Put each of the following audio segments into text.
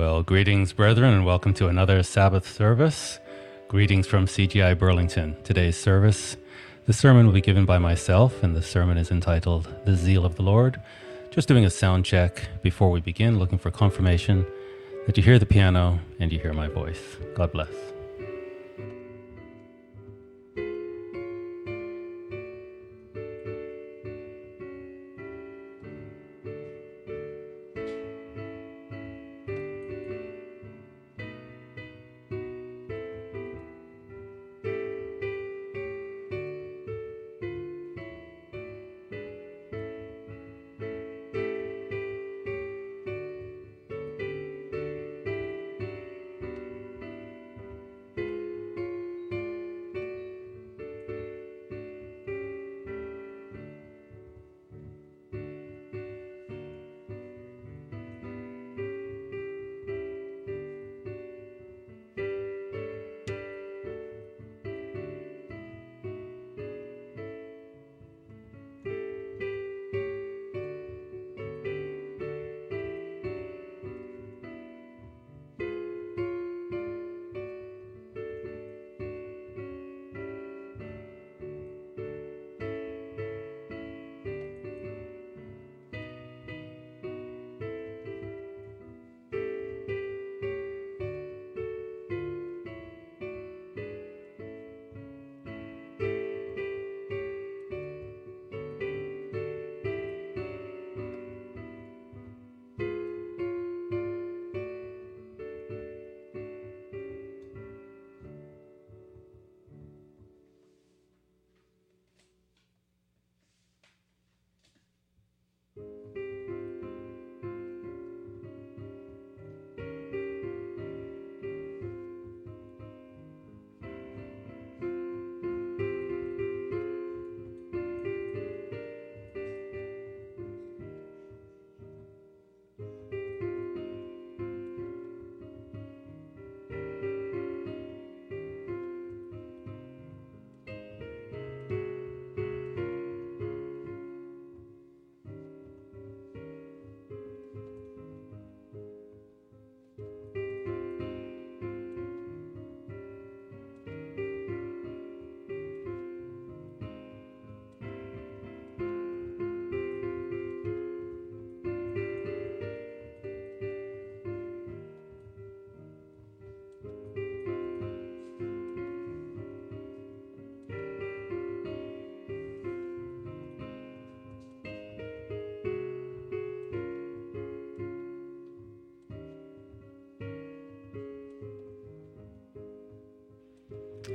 Well, greetings, brethren, and welcome to another Sabbath service. Greetings from CGI Burlington. Today's service, the sermon will be given by myself, and the sermon is entitled The Zeal of the Lord. Just doing a sound check before we begin, looking for confirmation that you hear the piano and you hear my voice. God bless.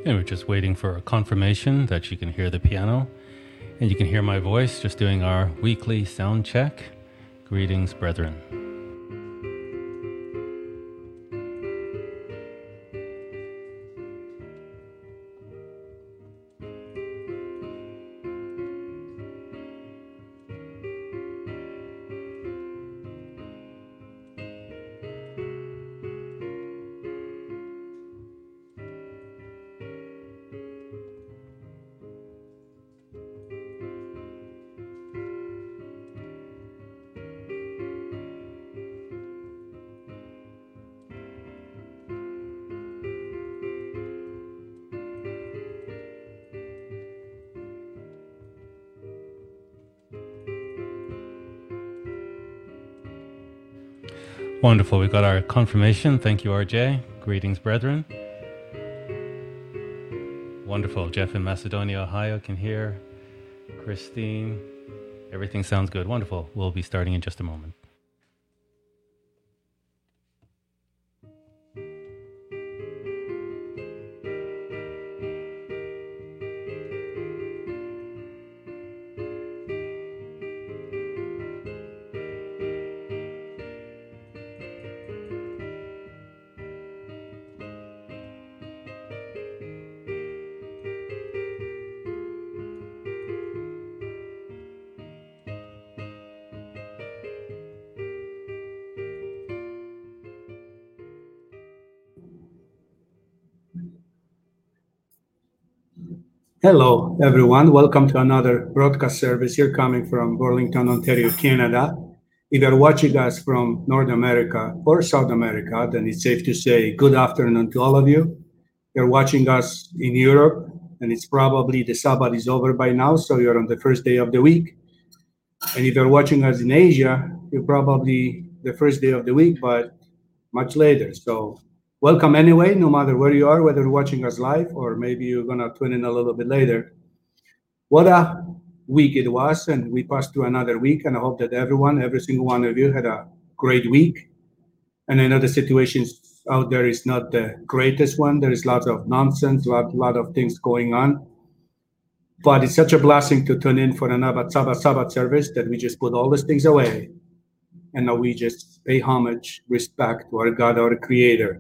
And we're just waiting for a confirmation that you can hear the piano and you can hear my voice just doing our weekly sound check. Greetings, brethren. Wonderful. We got our confirmation. Thank you, RJ. Greetings, brethren. Wonderful. Jeff in Macedonia, Ohio can hear. Christine. Everything sounds good. Wonderful. We'll be starting in just a moment. Hello, everyone. Welcome to another broadcast service You're coming from Burlington, Ontario, Canada. If you're watching us from North America or South America, then it's safe to say good afternoon to all of you. You're watching us in Europe, and it's probably the Sabbath is over by now, so you're on the first day of the week. And if you're watching us in Asia, you're probably the first day of the week, but much later. So welcome anyway, no matter where you are, whether you're watching us live or maybe you're gonna tune in a little bit later. What a week it was, and we passed through another week, and I hope that everyone, every single one of you, had a great week. And I know the situations out there is not the greatest one. There is lots of nonsense, lot lot of things going on. But it's such a blessing to tune in for another Sabbath Sabbath service that we just put all these things away, and now we just pay homage, respect to our God, our Creator.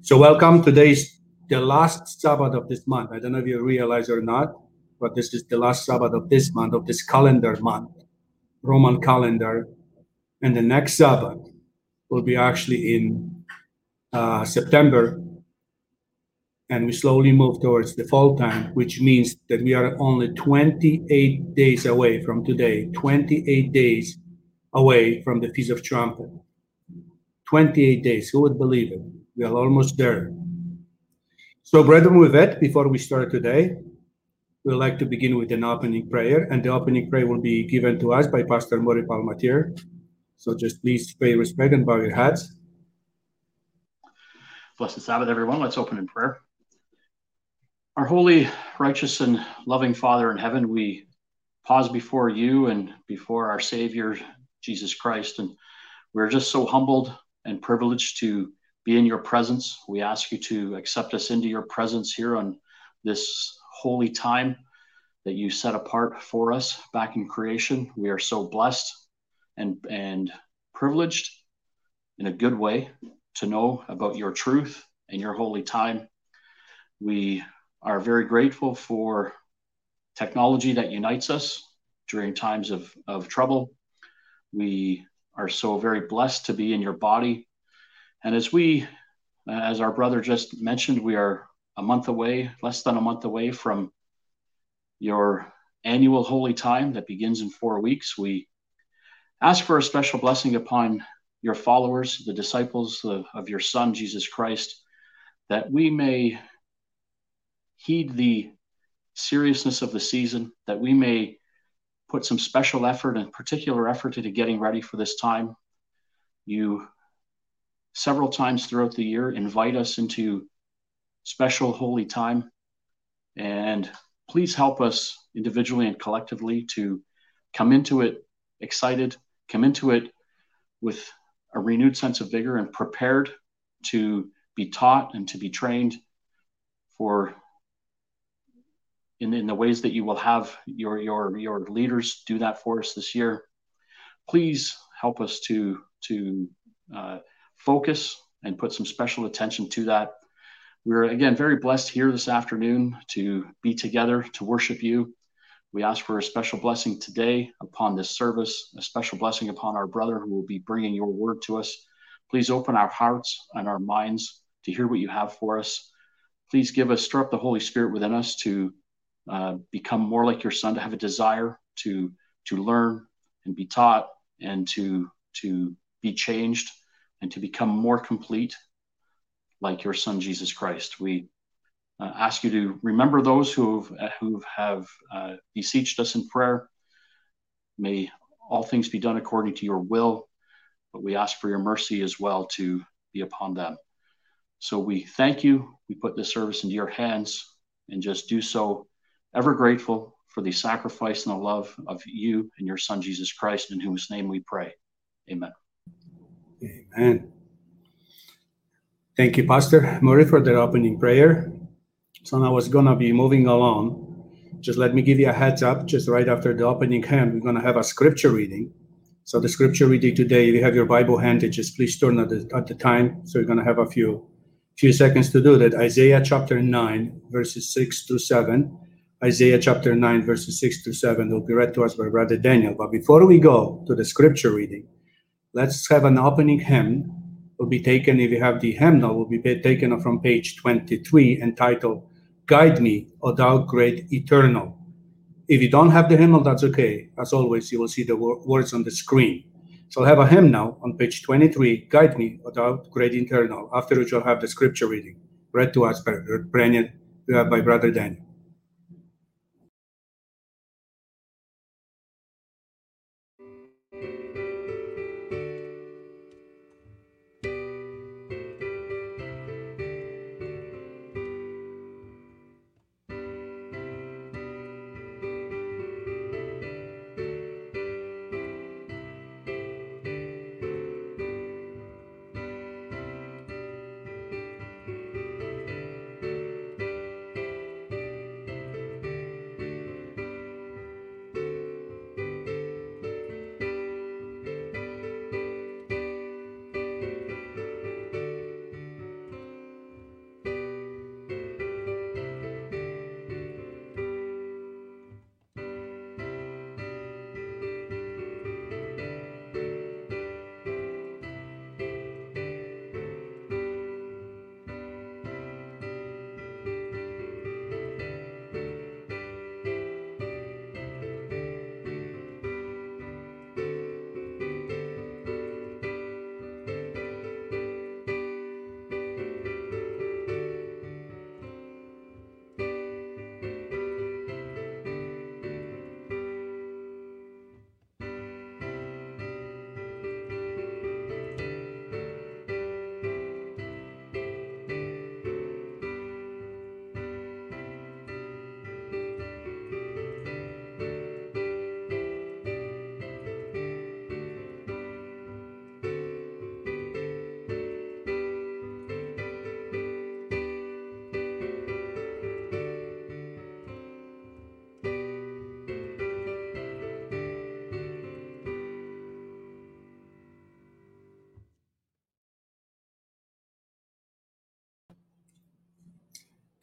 So welcome. Today's the last Sabbath of this month. I don't know if you realize or not, but this is the last Sabbath of this month, of this calendar month, Roman calendar. And the next Sabbath will be actually in uh, September. And we slowly move towards the fall time, which means that we are only 28 days away from today, 28 days away from the Feast of Trumpet. 28 days. Who would believe it? We are almost there. So, brethren, with that, before we start today, we'd like to begin with an opening prayer, and the opening prayer will be given to us by Pastor Murray Palmatier. So just please pay respect and bow your heads. Blessed Sabbath, everyone. Let's open in prayer. Our holy, righteous, and loving Father in heaven, we pause before you and before our Savior, Jesus Christ, and we're just so humbled and privileged to be in your presence. We ask you to accept us into your presence here on this holy time that you set apart for us back in creation. We are so blessed and, and privileged in a good way to know about your truth and your holy time. We are very grateful for technology that unites us during times of, of trouble. We are so very blessed to be in your body. And as we, uh, as our brother just mentioned, we are a month away, less than a month away from your annual holy time that begins in four weeks. We ask for a special blessing upon your followers, the disciples of, of your Son, Jesus Christ, that we may heed the seriousness of the season, that we may put some special effort and particular effort into getting ready for this time. You several times throughout the year invite us into special holy time. And please help us individually and collectively to come into it excited, come into it with a renewed sense of vigor and prepared to be taught and to be trained for in, in the ways that you will have your your your leaders do that for us this year. Please help us to to uh, focus and put some special attention to that we're again very blessed here this afternoon to be together to worship you. We ask for a special blessing today upon this service, a special blessing upon our brother who will be bringing your word to us. Please open our hearts and our minds to hear what you have for us. Please give us, stir up the Holy Spirit within us to uh, become more like your Son, to have a desire to to learn and be taught and to to be changed and to become more complete like your Son Jesus Christ. We uh, ask you to remember those who have, who have uh, beseeched us in prayer. May all things be done according to your will, but we ask for your mercy as well to be upon them. So we thank you. We put this service into your hands and just do so ever grateful for the sacrifice and the love of you and your Son, Jesus Christ, in whose name we pray. Amen. Amen. Thank you, Pastor Murray, for the opening prayer. So now I was gonna be moving along. Just let me give you a heads up. Just right after the opening hand, we're gonna have a scripture reading. So the scripture reading today, if you have your Bible handy, just please turn at the, at the time. So you're gonna have a few few seconds to do that. Isaiah chapter 9, verses 6 to 7. Isaiah chapter 9, verses 6 to 7 will be read to us by Brother Daniel. But before we go to the scripture reading, let's have an opening hymn will be taken, if you have the hymnal, will be taken from page 23 entitled Guide Me, O Thou Great Eternal. If you don't have the hymnal, that's okay. As always, you will see the words on the screen. So I'll have a hymn now on page 23, Guide Me, O Thou Great Eternal, after which I'll have the scripture reading read to us by, by Brother Daniel.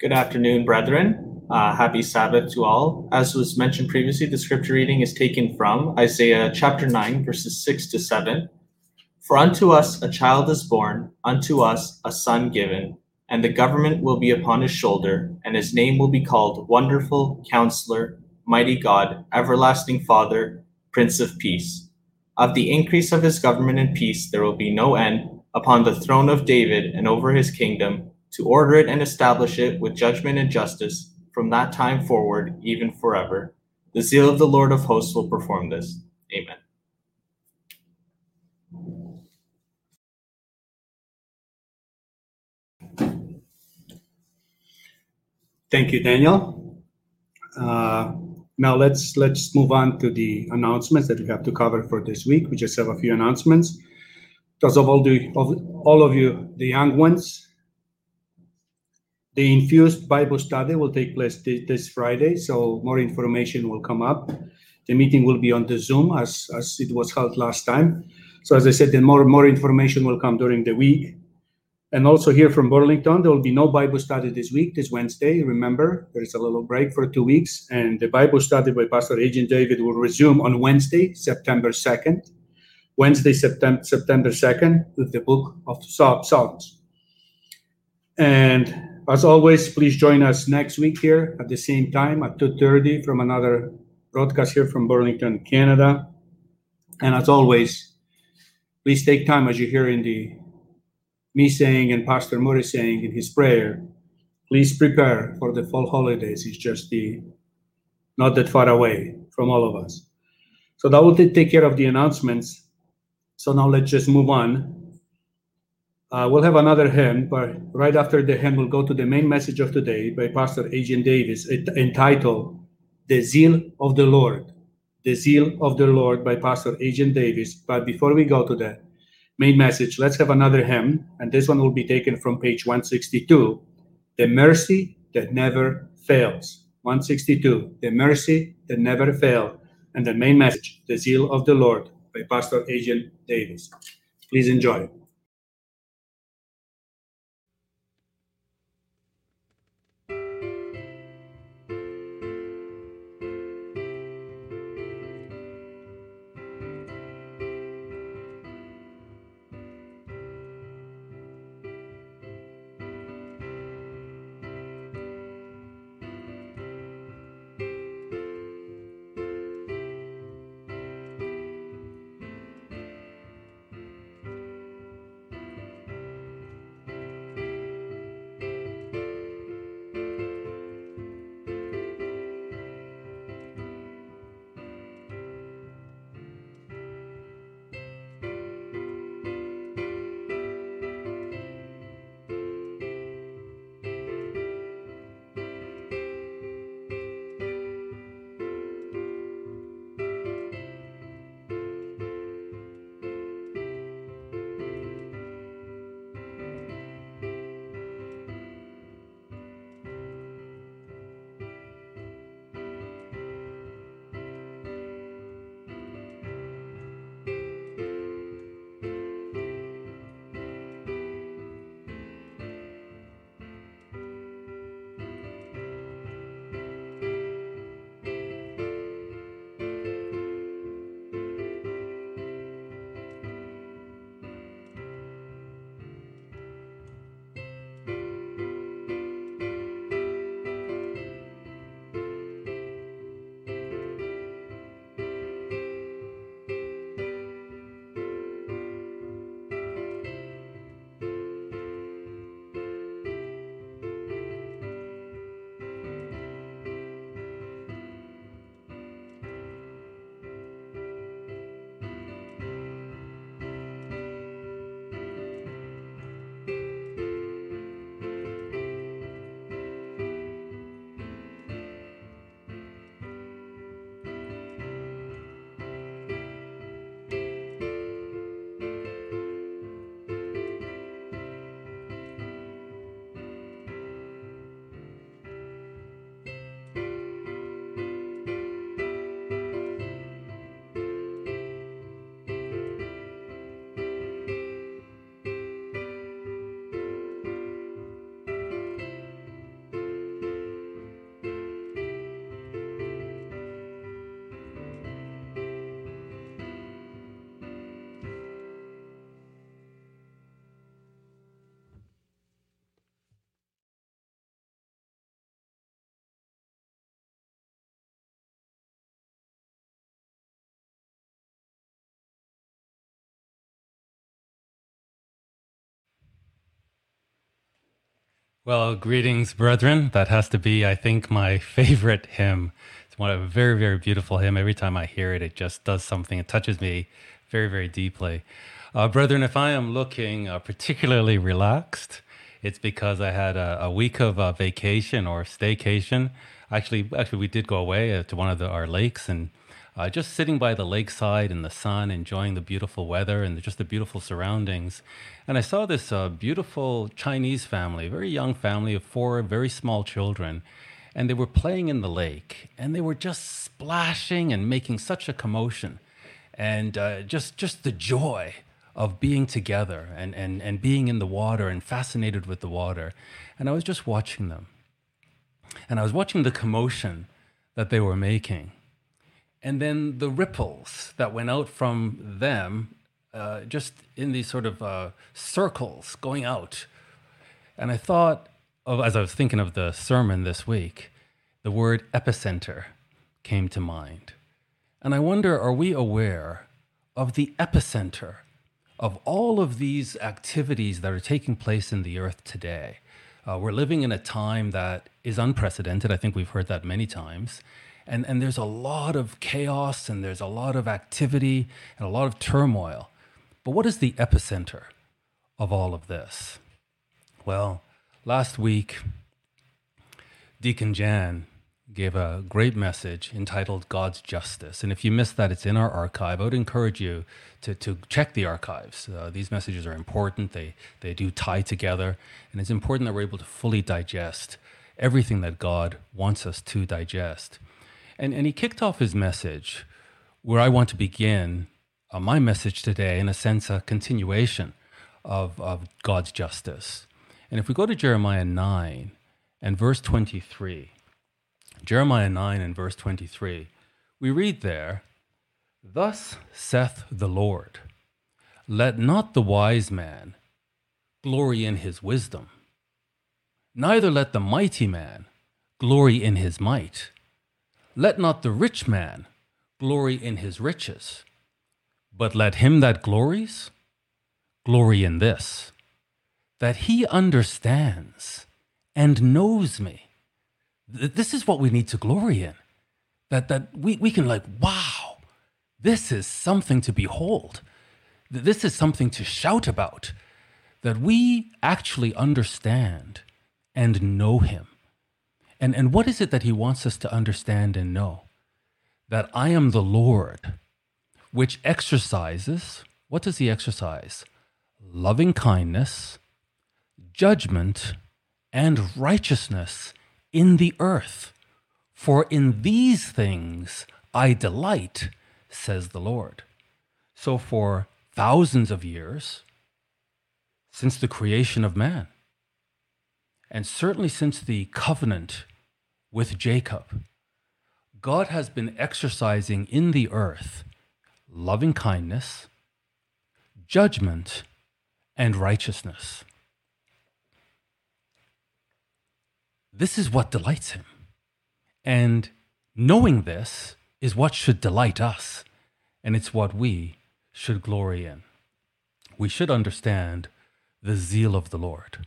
Good afternoon, brethren. Uh, happy Sabbath to all. As was mentioned previously, the scripture reading is taken from Isaiah chapter 9, verses 6 to 7. For unto us a child is born, unto us a son given, and the government will be upon his shoulder, and his name will be called Wonderful, Counselor, Mighty God, Everlasting Father, Prince of Peace. Of the increase of his government and peace there will be no end upon the throne of David and over his kingdom to order it and establish it with judgment and justice from that time forward, even forever. The zeal of the Lord of hosts will perform this. Amen. Thank you, Daniel. Uh, now let's let's move on to the announcements that we have to cover for this week. We just have a few announcements. Because of all the of all of you, the young ones, the infused Bible study will take place this Friday, so more information will come up. The meeting will be on the Zoom as, as it was held last time. So as I said, then more more information will come during the week. And also here from Burlington, there will be no Bible study this week, this Wednesday. Remember, there is a little break for two weeks, and the Bible study by Pastor Agent David will resume on Wednesday, September 2nd. Wednesday, September, September 2nd, with the book of Psalms. And as always, please join us next week here at the same time at 2.30 from another broadcast here from Burlington, Canada. And as always, please take time as you hear in the me saying and Pastor Murray saying in his prayer, please prepare for the fall holidays. It's just the not that far away from all of us. So that will take care of the announcements. So now let's just move on uh, we'll have another hymn, but right after the hymn, we'll go to the main message of today by Pastor Agent Davis, entitled The Zeal of the Lord. The Zeal of the Lord by Pastor Agent Davis. But before we go to the main message, let's have another hymn, and this one will be taken from page 162 The Mercy That Never Fails. 162 The Mercy That Never Fails. And the main message, The Zeal of the Lord by Pastor Agent Davis. Please enjoy. Well, greetings, brethren. That has to be, I think, my favorite hymn. It's one of a very, very beautiful hymn. Every time I hear it, it just does something. It touches me very, very deeply. Uh, brethren, if I am looking uh, particularly relaxed, it's because I had a, a week of uh, vacation or staycation. Actually, actually, we did go away uh, to one of the, our lakes and uh, just sitting by the lakeside in the sun, enjoying the beautiful weather and just the beautiful surroundings. And I saw this uh, beautiful Chinese family, very young family of four very small children. And they were playing in the lake and they were just splashing and making such a commotion. And uh, just, just the joy of being together and, and, and being in the water and fascinated with the water. And I was just watching them. And I was watching the commotion that they were making and then the ripples that went out from them uh, just in these sort of uh, circles going out. And I thought of, as I was thinking of the sermon this week, the word epicenter came to mind. And I wonder are we aware of the epicenter of all of these activities that are taking place in the earth today? Uh, we're living in a time that is unprecedented. I think we've heard that many times and, and there's a lot of chaos and there's a lot of activity and a lot of turmoil. But what is the epicenter of all of this? Well, last week, Deacon Jan gave a great message entitled God's Justice. And if you missed that, it's in our archive. I would encourage you to, to check the archives. Uh, these messages are important, they, they do tie together, and it's important that we're able to fully digest everything that God wants us to digest. And, and he kicked off his message where I want to begin uh, my message today, in a sense, a continuation of, of God's justice. And if we go to Jeremiah 9 and verse 23, Jeremiah 9 and verse 23, we read there, Thus saith the Lord, let not the wise man glory in his wisdom, neither let the mighty man glory in his might let not the rich man glory in his riches, but let him that glories glory in this, that he understands and knows me. This is what we need to glory in. That, that we, we can, like, wow, this is something to behold. That this is something to shout about. That we actually understand and know him. And, and what is it that he wants us to understand and know? That I am the Lord, which exercises, what does he exercise? Loving kindness, judgment, and righteousness in the earth. For in these things I delight, says the Lord. So for thousands of years, since the creation of man, and certainly since the covenant with Jacob, God has been exercising in the earth loving kindness, judgment, and righteousness. This is what delights him. And knowing this is what should delight us, and it's what we should glory in. We should understand the zeal of the Lord.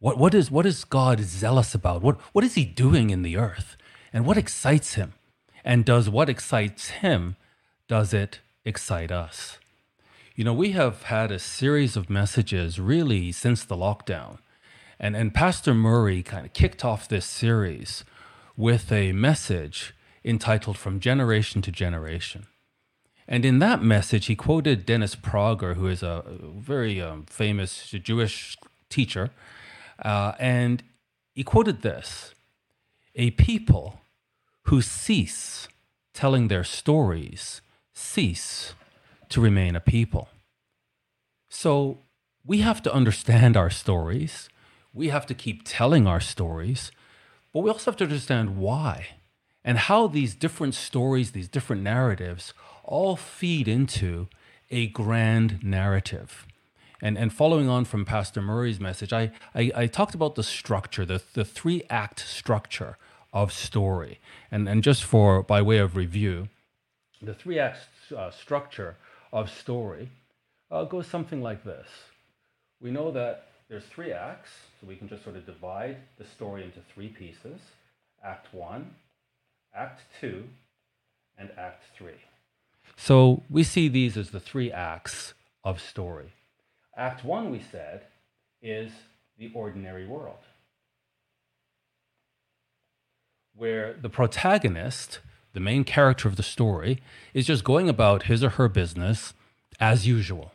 What, what, is, what is God zealous about? What, what is he doing in the earth? And what excites him? And does what excites him, does it excite us? You know, we have had a series of messages really since the lockdown. And, and Pastor Murray kind of kicked off this series with a message entitled From Generation to Generation. And in that message, he quoted Dennis Prager, who is a very um, famous Jewish teacher, uh, and he quoted this A people who cease telling their stories cease to remain a people. So we have to understand our stories. We have to keep telling our stories, but we also have to understand why and how these different stories, these different narratives, all feed into a grand narrative. And, and following on from Pastor Murray's message, I, I, I talked about the structure, the, the three act structure of story. And, and just for by way of review, the three act uh, structure of story uh, goes something like this. We know that there's three acts, so we can just sort of divide the story into three pieces Act 1, Act 2, and Act 3. So we see these as the three acts of story. Act 1, we said, is the ordinary world, where the protagonist, the main character of the story, is just going about his or her business as usual.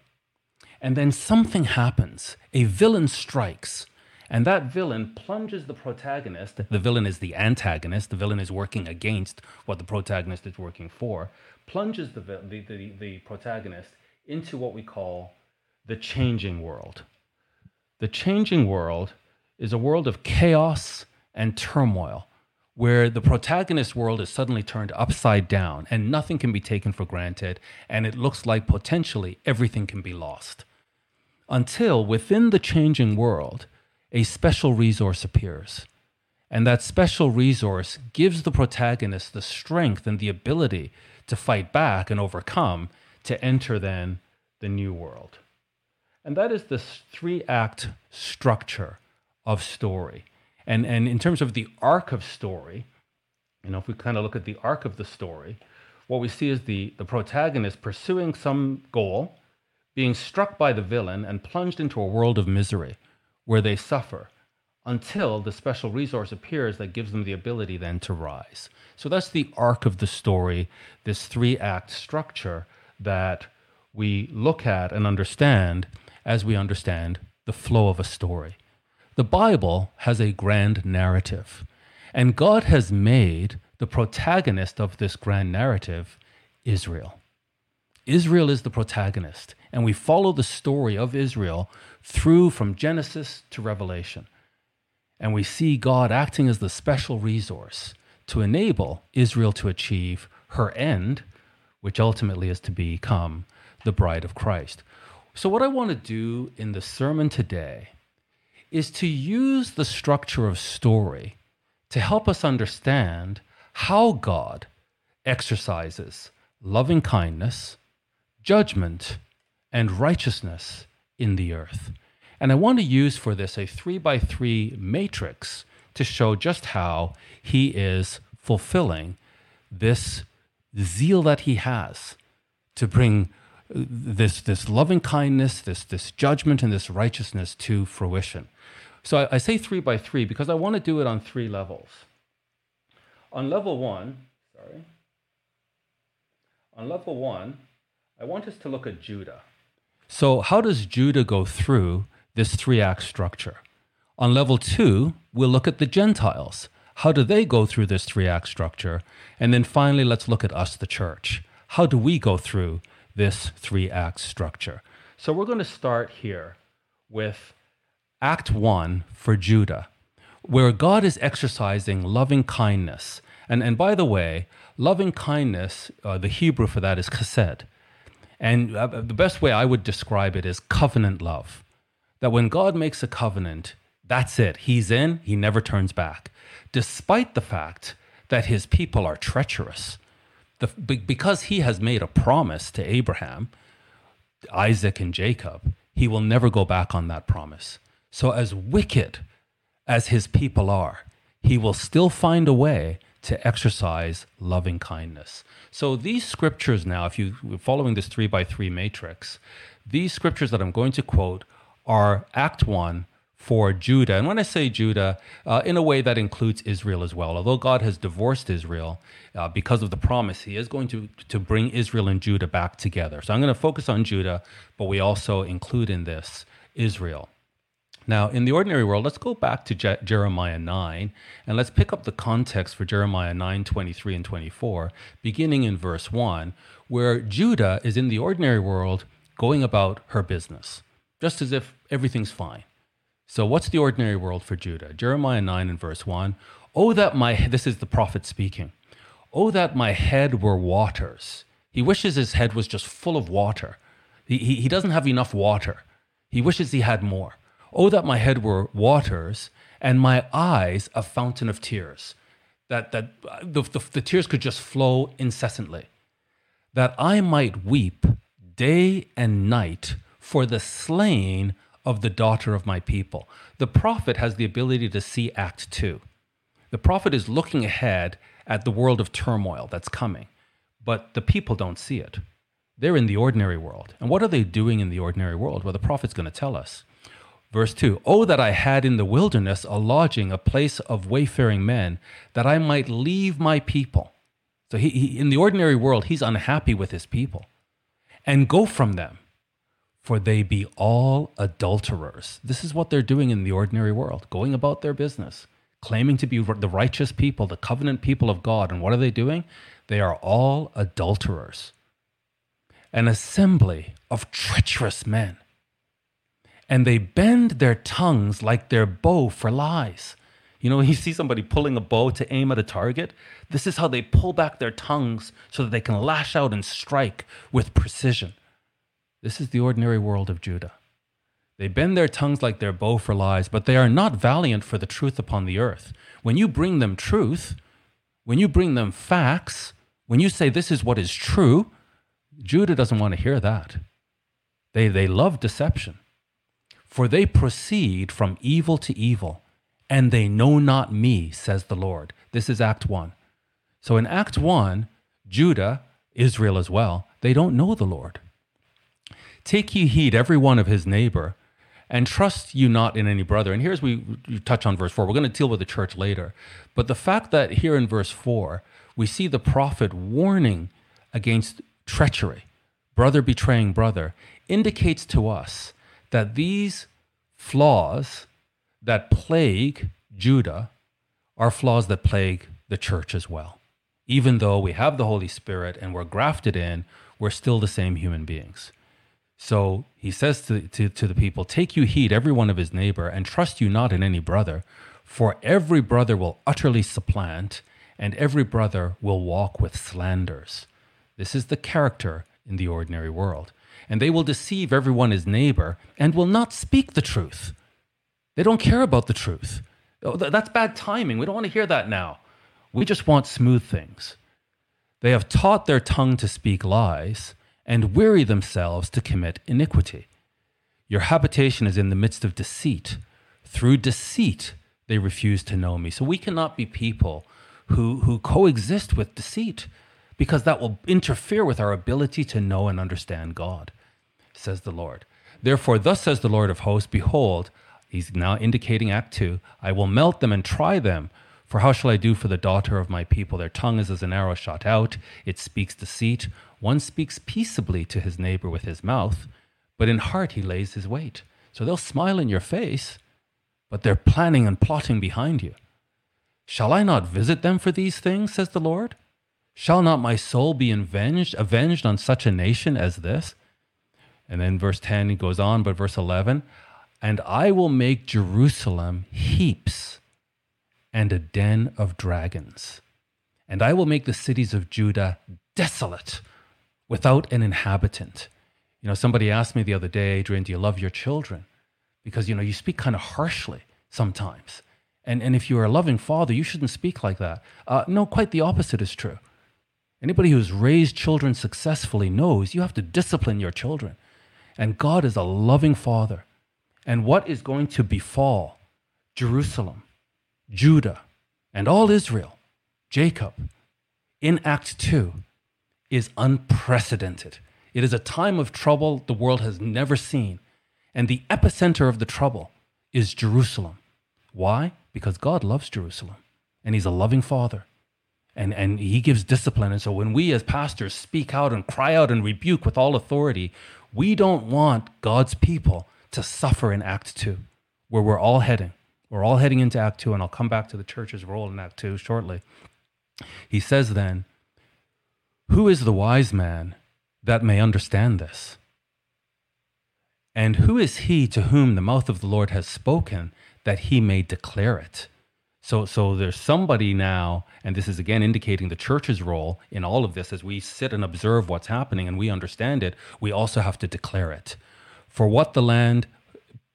And then something happens. A villain strikes. And that villain plunges the protagonist. The villain is the antagonist. The villain is working against what the protagonist is working for. Plunges the, the, the, the protagonist into what we call the changing world. The changing world is a world of chaos and turmoil where the protagonist world is suddenly turned upside down and nothing can be taken for granted and it looks like potentially everything can be lost. Until within the changing world a special resource appears. And that special resource gives the protagonist the strength and the ability to fight back and overcome to enter then the new world and that is this three act structure of story and, and in terms of the arc of story, you know, if we kind of look at the arc of the story, what we see is the, the protagonist pursuing some goal, being struck by the villain, and plunged into a world of misery where they suffer until the special resource appears that gives them the ability then to rise. So that's the arc of the story, this three act structure that we look at and understand as we understand the flow of a story. The Bible has a grand narrative, and God has made the protagonist of this grand narrative Israel. Israel is the protagonist, and we follow the story of Israel through from Genesis to Revelation. And we see God acting as the special resource to enable Israel to achieve her end, which ultimately is to become the bride of Christ. So, what I want to do in the sermon today is to use the structure of story to help us understand how God exercises loving kindness, judgment, and righteousness in the earth. And I want to use for this a three by three matrix to show just how he is fulfilling this zeal that he has to bring this, this loving kindness, this, this judgment, and this righteousness to fruition. So I, I say three by three because I want to do it on three levels. On level one, sorry, on level one, I want us to look at Judah. So, how does Judah go through this three act structure? On level two, we'll look at the Gentiles. How do they go through this three act structure? And then finally, let's look at us, the church. How do we go through this three act structure? So, we're going to start here with Act 1 for Judah, where God is exercising loving kindness. And, and by the way, loving kindness, uh, the Hebrew for that is chesed. And uh, the best way I would describe it is covenant love. That when God makes a covenant, that's it. He's in, he never turns back. Despite the fact that his people are treacherous. The, because he has made a promise to Abraham, Isaac, and Jacob, he will never go back on that promise. So, as wicked as his people are, he will still find a way to exercise loving kindness. So, these scriptures now, if you're following this three by three matrix, these scriptures that I'm going to quote are Act 1 for Judah. And when I say Judah, uh, in a way that includes Israel as well. Although God has divorced Israel uh, because of the promise, He is going to, to bring Israel and Judah back together. So I'm going to focus on Judah, but we also include in this Israel. Now, in the ordinary world, let's go back to Je- Jeremiah 9 and let's pick up the context for Jeremiah 9 23 and 24, beginning in verse 1, where Judah is in the ordinary world going about her business, just as if everything's fine. So, what's the ordinary world for Judah? Jeremiah 9 and verse 1 Oh, that my, this is the prophet speaking, oh, that my head were waters. He wishes his head was just full of water. He, he, he doesn't have enough water. He wishes he had more. Oh, that my head were waters and my eyes a fountain of tears, that, that the, the, the tears could just flow incessantly, that I might weep day and night for the slain of the daughter of my people. The prophet has the ability to see Act 2. The prophet is looking ahead at the world of turmoil that's coming, but the people don't see it. They're in the ordinary world. And what are they doing in the ordinary world? Well, the prophet's going to tell us. Verse 2 Oh, that I had in the wilderness a lodging, a place of wayfaring men, that I might leave my people. So he, he, in the ordinary world, he's unhappy with his people and go from them, for they be all adulterers. This is what they're doing in the ordinary world, going about their business, claiming to be the righteous people, the covenant people of God. And what are they doing? They are all adulterers, an assembly of treacherous men. And they bend their tongues like their bow for lies. You know, you see somebody pulling a bow to aim at a target. This is how they pull back their tongues so that they can lash out and strike with precision. This is the ordinary world of Judah. They bend their tongues like their bow for lies, but they are not valiant for the truth upon the earth. When you bring them truth, when you bring them facts, when you say this is what is true, Judah doesn't want to hear that. They, they love deception. For they proceed from evil to evil and they know not me, says the Lord. This is Act 1. So in Act 1, Judah, Israel as well, they don't know the Lord. Take ye heed, every one of his neighbor, and trust you not in any brother. And here's we, we touch on verse 4. We're going to deal with the church later. But the fact that here in verse 4, we see the prophet warning against treachery, brother betraying brother, indicates to us that these flaws that plague Judah are flaws that plague the church as well. Even though we have the Holy Spirit and we're grafted in, we're still the same human beings. So he says to, to, to the people, Take you heed, every one of his neighbor, and trust you not in any brother, for every brother will utterly supplant, and every brother will walk with slanders. This is the character in the ordinary world. And they will deceive every one his neighbor, and will not speak the truth they don't care about the truth. Oh, that's bad timing. We don't want to hear that now. We just want smooth things. They have taught their tongue to speak lies and weary themselves to commit iniquity. Your habitation is in the midst of deceit. Through deceit, they refuse to know me. So we cannot be people who, who coexist with deceit because that will interfere with our ability to know and understand God, says the Lord. Therefore, thus says the Lord of hosts Behold, He's now indicating Act 2 I will melt them and try them. For how shall I do for the daughter of my people? Their tongue is as an arrow shot out, it speaks deceit. One speaks peaceably to his neighbor with his mouth, but in heart he lays his wait. So they'll smile in your face, but they're planning and plotting behind you. Shall I not visit them for these things, says the Lord? Shall not my soul be avenged, avenged on such a nation as this? And then verse 10 he goes on, but verse 11, and I will make Jerusalem heaps and a den of dragons. And I will make the cities of Judah desolate without an inhabitant. You know, somebody asked me the other day, Adrian, do you love your children? Because, you know, you speak kind of harshly sometimes. And, and if you're a loving father, you shouldn't speak like that. Uh, no, quite the opposite is true. Anybody who's raised children successfully knows you have to discipline your children. And God is a loving father and what is going to befall Jerusalem, Judah, and all Israel, Jacob, in Act 2 is unprecedented. It is a time of trouble the world has never seen. And the epicenter of the trouble is Jerusalem. Why? Because God loves Jerusalem and He's a loving Father. And, and He gives discipline. And so when we as pastors speak out and cry out and rebuke with all authority, we don't want God's people to suffer in Act Two, where we're all heading. We're all heading into Act Two, and I'll come back to the church's role in Act Two shortly. He says then, Who is the wise man that may understand this? And who is he to whom the mouth of the Lord has spoken that he may declare it? So, so there's somebody now, and this is again indicating the church's role in all of this as we sit and observe what's happening and we understand it, we also have to declare it. For what the land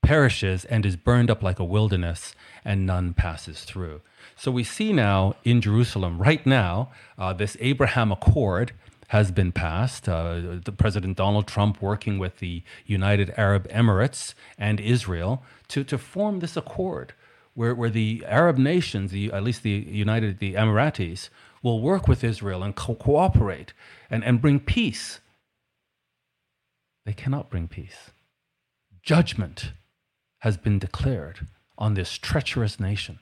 perishes and is burned up like a wilderness, and none passes through. So we see now in Jerusalem, right now, uh, this Abraham Accord has been passed. Uh, the President Donald Trump working with the United Arab Emirates and Israel to, to form this accord where, where the Arab nations, the, at least the United, the Emiratis, will work with Israel and co- cooperate and, and bring peace. They cannot bring peace. Judgment has been declared on this treacherous nation.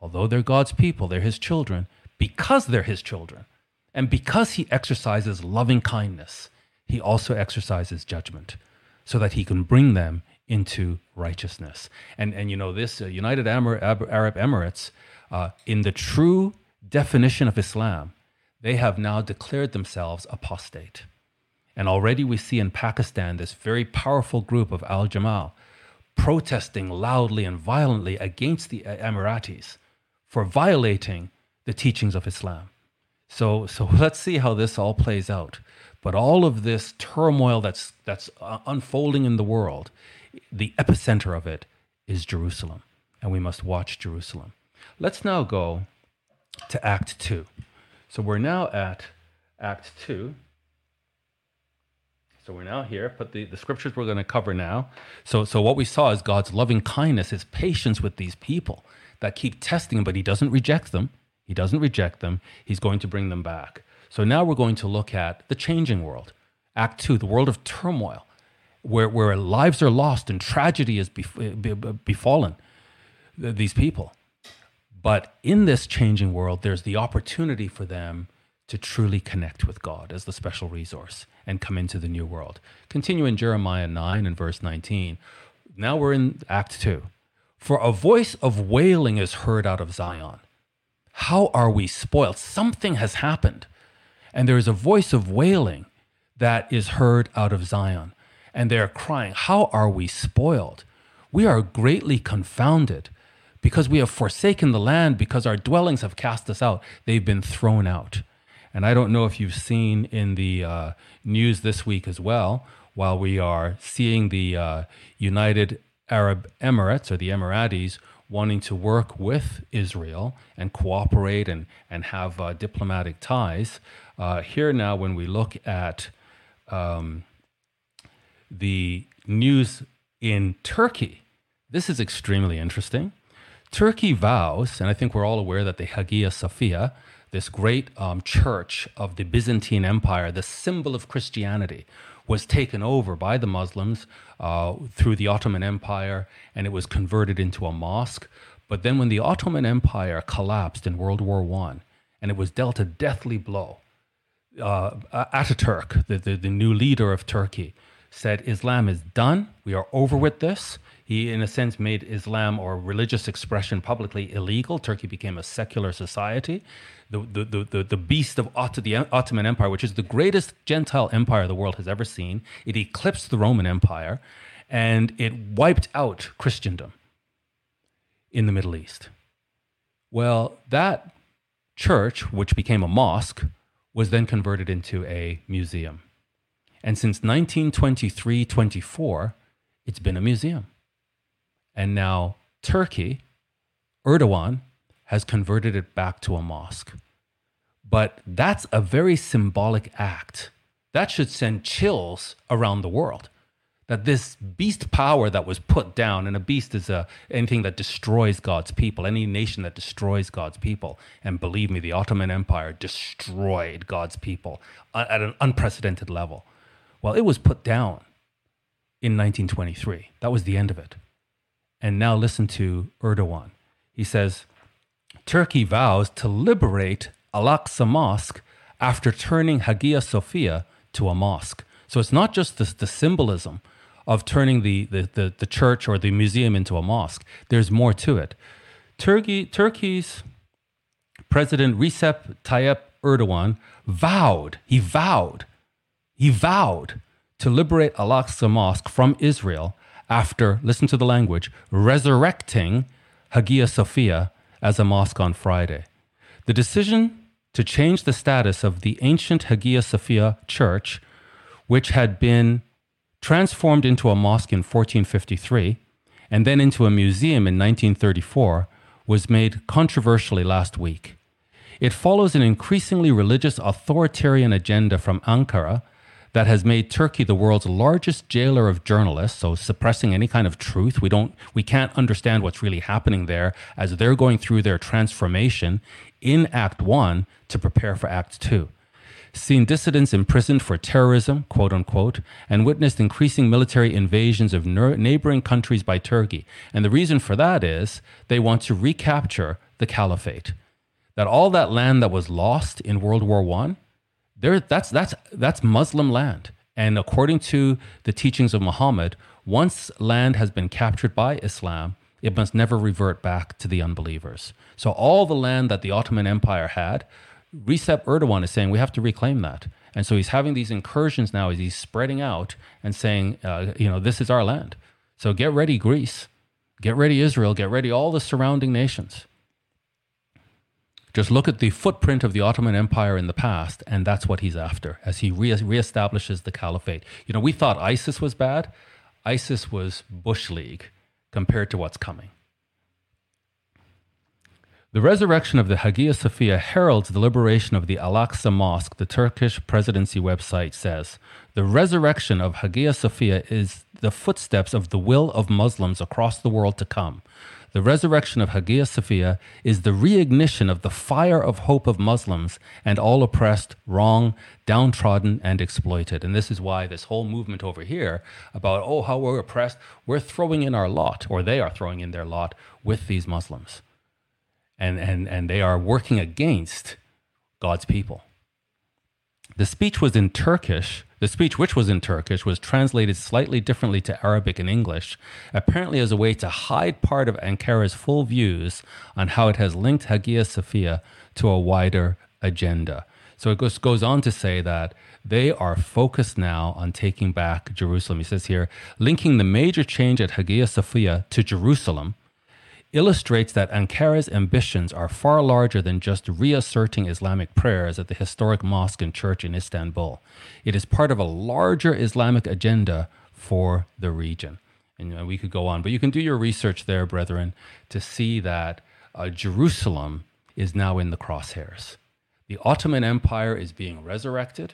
Although they're God's people, they're his children, because they're his children, and because he exercises loving kindness, he also exercises judgment so that he can bring them into righteousness. And, and you know, this uh, United Arab Emirates, uh, in the true definition of Islam, they have now declared themselves apostate. And already we see in Pakistan this very powerful group of Al Jamal protesting loudly and violently against the Emiratis for violating the teachings of Islam. So, so let's see how this all plays out. But all of this turmoil that's, that's uh, unfolding in the world, the epicenter of it is Jerusalem. And we must watch Jerusalem. Let's now go to Act 2. So we're now at Act 2. So we're now here, but the, the scriptures we're going to cover now. So, so what we saw is God's loving kindness, his patience with these people that keep testing him, but he doesn't reject them. He doesn't reject them. He's going to bring them back. So now we're going to look at the changing world. Act two, the world of turmoil, where, where lives are lost and tragedy is eh, befallen these people. But in this changing world, there's the opportunity for them to truly connect with God as the special resource and come into the new world. Continue in Jeremiah 9 and verse 19. Now we're in Act 2. For a voice of wailing is heard out of Zion how are we spoiled? Something has happened. And there is a voice of wailing that is heard out of Zion. And they're crying, How are we spoiled? We are greatly confounded because we have forsaken the land, because our dwellings have cast us out. They've been thrown out. And I don't know if you've seen in the uh, news this week as well, while we are seeing the uh, United Arab Emirates or the Emiratis wanting to work with Israel and cooperate and, and have uh, diplomatic ties. Uh, here now, when we look at um, the news in Turkey, this is extremely interesting. Turkey vows, and I think we're all aware that the Hagia Sophia, this great um, church of the Byzantine Empire, the symbol of Christianity, was taken over by the Muslims uh, through the Ottoman Empire and it was converted into a mosque. But then, when the Ottoman Empire collapsed in World War I and it was dealt a deathly blow, uh, Ataturk, the, the, the new leader of Turkey, said Islam is done. We are over with this. He, in a sense, made Islam or religious expression publicly illegal. Turkey became a secular society. The, the, the, the, beast of the Ottoman Empire, which is the greatest Gentile empire the world has ever seen, it eclipsed the Roman Empire and it wiped out Christendom in the Middle East. Well, that church, which became a mosque, was then converted into a museum. And since 1923 24, it's been a museum. And now Turkey, Erdogan, has converted it back to a mosque. But that's a very symbolic act. That should send chills around the world. That this beast power that was put down, and a beast is a, anything that destroys God's people, any nation that destroys God's people. And believe me, the Ottoman Empire destroyed God's people uh, at an unprecedented level. Well, it was put down in 1923. That was the end of it. And now listen to Erdogan. He says Turkey vows to liberate Al Aqsa Mosque after turning Hagia Sophia to a mosque. So it's not just the, the symbolism of turning the, the, the, the, church or the museum into a mosque, there's more to it. Turkey, Turkey's President Recep Tayyip Erdogan vowed, he vowed, he vowed to liberate Al Aqsa Mosque from Israel after, listen to the language, resurrecting Hagia Sophia as a mosque on Friday. The decision to change the status of the ancient Hagia Sophia church, which had been transformed into a mosque in 1453 and then into a museum in 1934, was made controversially last week. It follows an increasingly religious authoritarian agenda from Ankara that has made Turkey the world's largest jailer of journalists, so suppressing any kind of truth. We don't we can't understand what's really happening there as they're going through their transformation in Act 1 to prepare for Act 2. Seen dissidents imprisoned for terrorism, quote unquote, and witnessed increasing military invasions of neighboring countries by Turkey. And the reason for that is they want to recapture the caliphate. That all that land that was lost in World War I, there that's that's that's Muslim land. And according to the teachings of Muhammad, once land has been captured by Islam, it must never revert back to the unbelievers. So all the land that the Ottoman Empire had, Recep Erdogan is saying we have to reclaim that. And so he's having these incursions now as he's spreading out and saying, uh, you know, this is our land. So get ready, Greece. Get ready, Israel. Get ready, all the surrounding nations. Just look at the footprint of the Ottoman Empire in the past, and that's what he's after as he re- reestablishes the caliphate. You know, we thought ISIS was bad. ISIS was Bush League compared to what's coming. The resurrection of the Hagia Sophia heralds the liberation of the Al Aqsa Mosque, the Turkish presidency website says. The resurrection of Hagia Sophia is the footsteps of the will of Muslims across the world to come. The resurrection of Hagia Sophia is the reignition of the fire of hope of Muslims and all oppressed, wrong, downtrodden, and exploited. And this is why this whole movement over here about, oh, how we're oppressed, we're throwing in our lot, or they are throwing in their lot with these Muslims. And, and, and they are working against God's people. The speech was in Turkish the speech, which was in Turkish, was translated slightly differently to Arabic and English, apparently as a way to hide part of Ankara's full views on how it has linked Hagia Sophia to a wider agenda. So it goes, goes on to say that they are focused now on taking back Jerusalem. He says here, linking the major change at Hagia Sophia to Jerusalem illustrates that Ankara's ambitions are far larger than just reasserting Islamic prayers at the historic mosque and church in Istanbul. It is part of a larger Islamic agenda for the region. And we could go on, but you can do your research there, brethren, to see that uh, Jerusalem is now in the crosshairs. The Ottoman Empire is being resurrected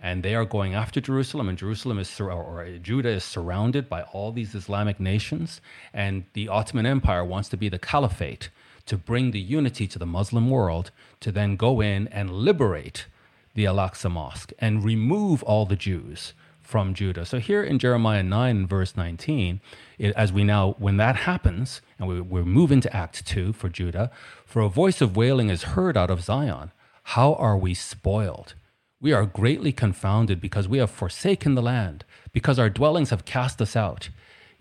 and they are going after Jerusalem, and Jerusalem is or, or Judah is surrounded by all these Islamic nations, and the Ottoman Empire wants to be the caliphate to bring the unity to the Muslim world, to then go in and liberate the Al Aqsa Mosque and remove all the Jews from Judah. So here in Jeremiah 9, verse 19, it, as we now, when that happens, and we, we move into Act 2 for Judah, for a voice of wailing is heard out of Zion. How are we spoiled? We are greatly confounded because we have forsaken the land, because our dwellings have cast us out.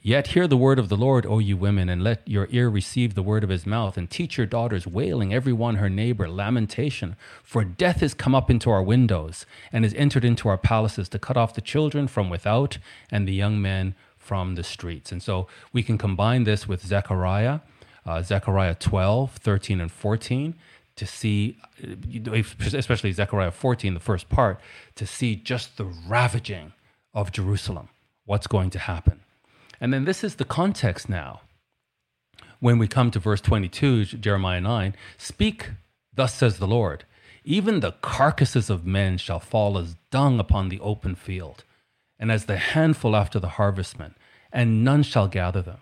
Yet hear the word of the Lord, O you women, and let your ear receive the word of his mouth, and teach your daughters, wailing every one her neighbor, lamentation. For death is come up into our windows, and has entered into our palaces to cut off the children from without, and the young men from the streets. And so we can combine this with Zechariah, uh, Zechariah 12, 13, and 14 to see, uh, especially Zechariah 14, the first part, to see just the ravaging of Jerusalem, what's going to happen. And then this is the context now. When we come to verse 22, Jeremiah 9, speak, thus says the Lord, even the carcasses of men shall fall as dung upon the open field, and as the handful after the harvestman, and none shall gather them.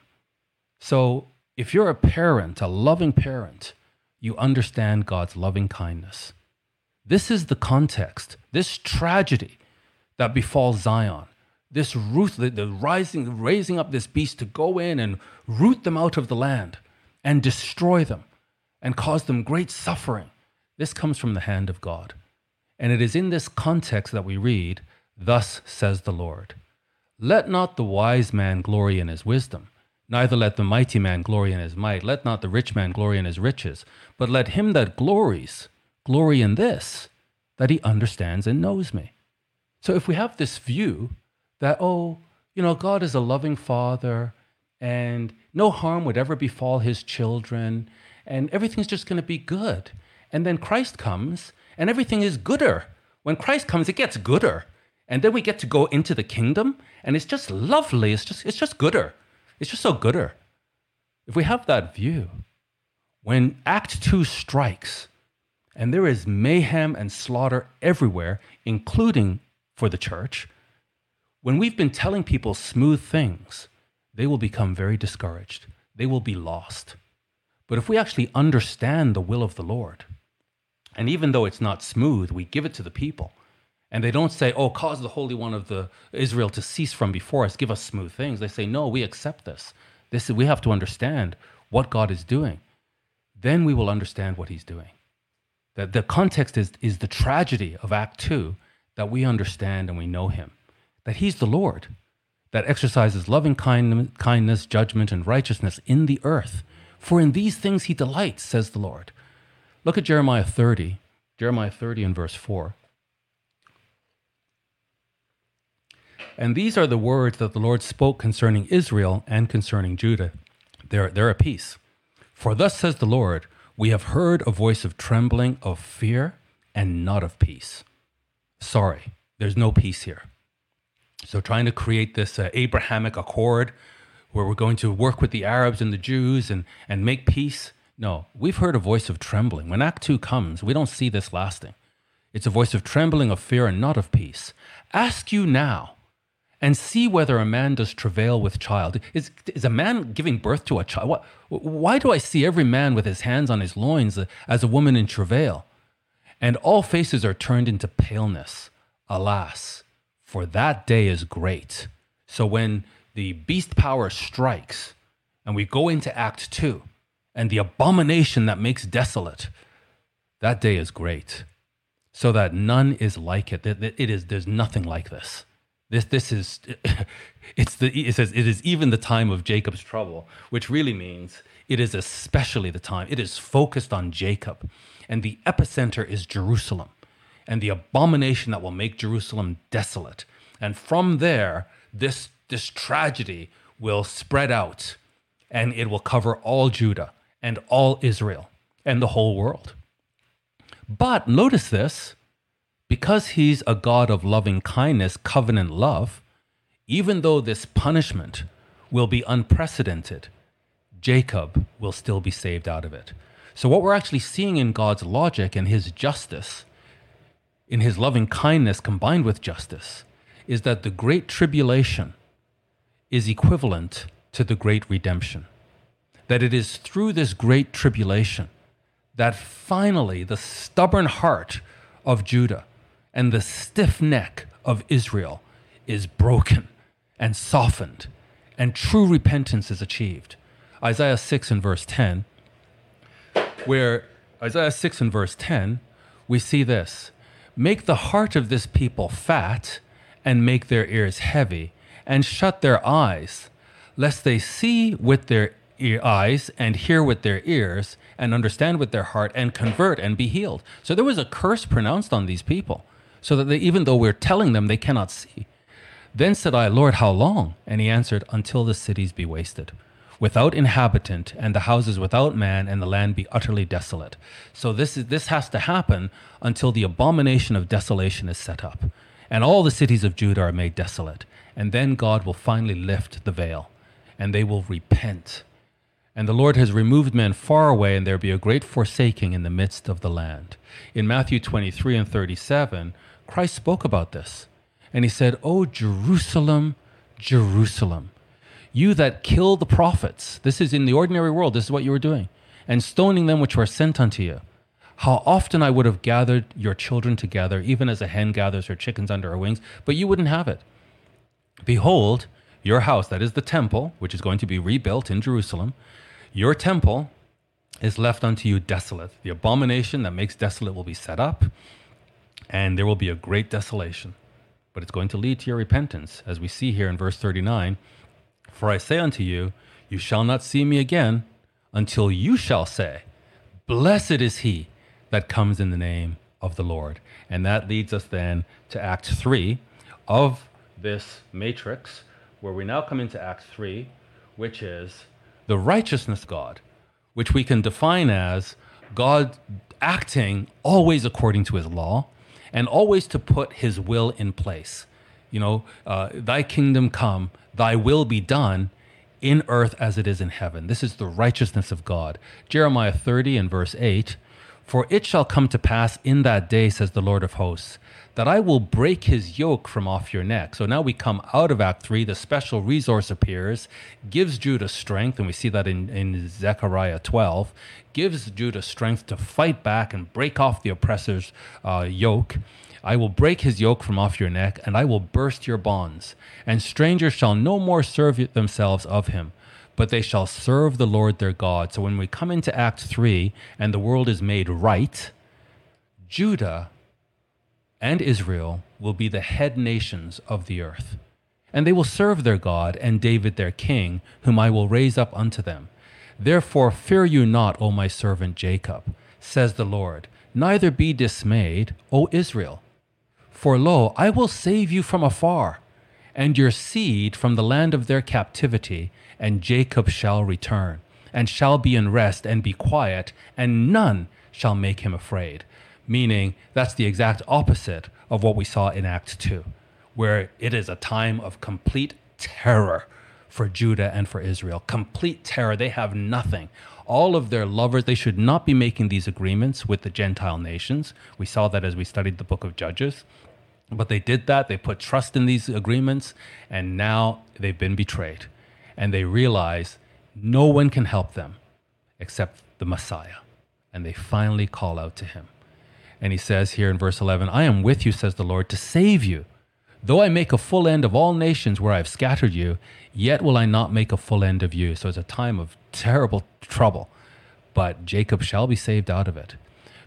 So if you're a parent, a loving parent, you understand God's loving kindness. This is the context, this tragedy that befalls Zion, this root, the, the rising, raising up this beast to go in and root them out of the land and destroy them and cause them great suffering. This comes from the hand of God. And it is in this context that we read, Thus says the Lord. Let not the wise man glory in his wisdom, Neither let the mighty man glory in his might, let not the rich man glory in his riches, but let him that glories glory in this, that he understands and knows me. So if we have this view that, oh, you know, God is a loving father and no harm would ever befall his children and everything's just going to be good. And then Christ comes and everything is gooder. When Christ comes, it gets gooder. And then we get to go into the kingdom and it's just lovely. It's just, it's just gooder. It's just so gooder. If we have that view, when Act Two strikes and there is mayhem and slaughter everywhere, including for the church, when we've been telling people smooth things, they will become very discouraged. They will be lost. But if we actually understand the will of the Lord, and even though it's not smooth, we give it to the people. And they don't say, oh, cause the Holy One of the Israel to cease from before us, give us smooth things. They say, no, we accept this. This we have to understand what God is doing. Then we will understand what he's doing. That the context is, is the tragedy of Act 2 that we understand and we know him. That he's the Lord that exercises loving kindness, judgment, and righteousness in the earth. For in these things he delights, says the Lord. Look at Jeremiah 30, Jeremiah 30 and verse 4. And these are the words that the Lord spoke concerning Israel and concerning Judah. They're, they're a peace. For thus says the Lord, we have heard a voice of trembling, of fear, and not of peace. Sorry, there's no peace here. So, trying to create this uh, Abrahamic accord where we're going to work with the Arabs and the Jews and, and make peace. No, we've heard a voice of trembling. When Act 2 comes, we don't see this lasting. It's a voice of trembling, of fear, and not of peace. Ask you now and see whether a man does travail with child. Is, is a man giving birth to a child? Why do I see every man with his hands on his loins as a woman in travail? And all faces are turned into paleness. Alas, for that day is great. So when the beast power strikes and we go into Act 2 and the abomination that makes desolate, that day is great. So that none is like it. It is, there's nothing like this. This, this is, it's the, it says, it is even the time of Jacob's trouble, which really means it is especially the time. It is focused on Jacob, and the epicenter is Jerusalem, and the abomination that will make Jerusalem desolate. And from there, this, this tragedy will spread out, and it will cover all Judah and all Israel and the whole world. But notice this because he's a God of loving kindness, covenant love, even though this punishment will be unprecedented, Jacob will still be saved out of it. So, what we're actually seeing in God's logic and his justice, in his loving kindness combined with justice, is that the great tribulation is equivalent to the great redemption. That it is through this great tribulation that finally the stubborn heart of Judah and the stiff neck of Israel is broken and softened, and true repentance is achieved. Isaiah 6 and verse 10, where Isaiah 6 and verse 10, we see this Make the heart of this people fat, and make their ears heavy, and shut their eyes, lest they see with their eyes and hear with their ears and understand with their heart and convert and be healed. So there was a curse pronounced on these people so that they, even though we're telling them, they cannot see. Then said I, Lord, how long? And he answered, Until the cities be wasted, without inhabitant, and the houses without man, and the land be utterly desolate. So this is this has to happen until the abomination of desolation is set up, and all the cities of Judah are made desolate. And then God will finally lift the veil, and they will repent. And the Lord has removed men far away, and there be a great forsaking in the midst of the land. In Matthew 23 and 37, Christ spoke about this. And he said, Oh, Jerusalem, Jerusalem, you that kill the prophets, this is in the ordinary world, this is what you were doing, and stoning them which were sent unto you. How often I would have gathered your children together, even as a hen gathers her chickens under her wings, but you wouldn't have it. Behold, your house, that is the temple, which is going to be rebuilt in Jerusalem, your temple is left unto you desolate. The abomination that makes desolate will be set up and there will be a great desolation. But it's going to lead to your repentance, as we see here in verse 39 For I say unto you, you shall not see me again until you shall say, Blessed is he that comes in the name of the Lord. And that leads us then to Act 3 of this matrix, where we now come into Act 3, which is the righteousness God, which we can define as God acting always according to his law, and always to put his will in place. You know, uh, thy kingdom come, thy will be done in earth as it is in heaven. This is the righteousness of God. Jeremiah 30 and verse 8 For it shall come to pass in that day, says the Lord of hosts, that I will break his yoke from off your neck. So now we come out of Act 3, the special resource appears, gives Judah strength, and we see that in, in Zechariah 12, gives Judah strength to fight back and break off the oppressor's uh, yoke. I will break his yoke from off your neck, and I will burst your bonds, and strangers shall no more serve themselves of him but they shall serve the Lord their God. So when we come into Act 3 and the world is made right, Judah and Israel will be the head nations of the earth. And they will serve their God and David their king, whom I will raise up unto them. Therefore fear you not, O my servant Jacob, says the Lord, neither be dismayed, O Israel. For lo, I will save you from afar, and your seed from the land of their captivity, and Jacob shall return, and shall be in rest and be quiet, and none shall make him afraid meaning that's the exact opposite of what we saw in Act 2, where it is a time of complete terror for Judah and for Israel. Complete terror. They have nothing. All of their lovers, they should not be making these agreements with the Gentile nations. We saw that as we studied the book of Judges. But they did that. They put trust in these agreements, and now they've been betrayed. And they realize no one can help them except the Messiah. And they finally call out to him. And he says here in verse 11, I am with you, says the Lord, to save you. Though I make a full end of all nations where I have scattered you, yet will I not make a full end of you. So it's a time of terrible trouble. But Jacob shall be saved out of it.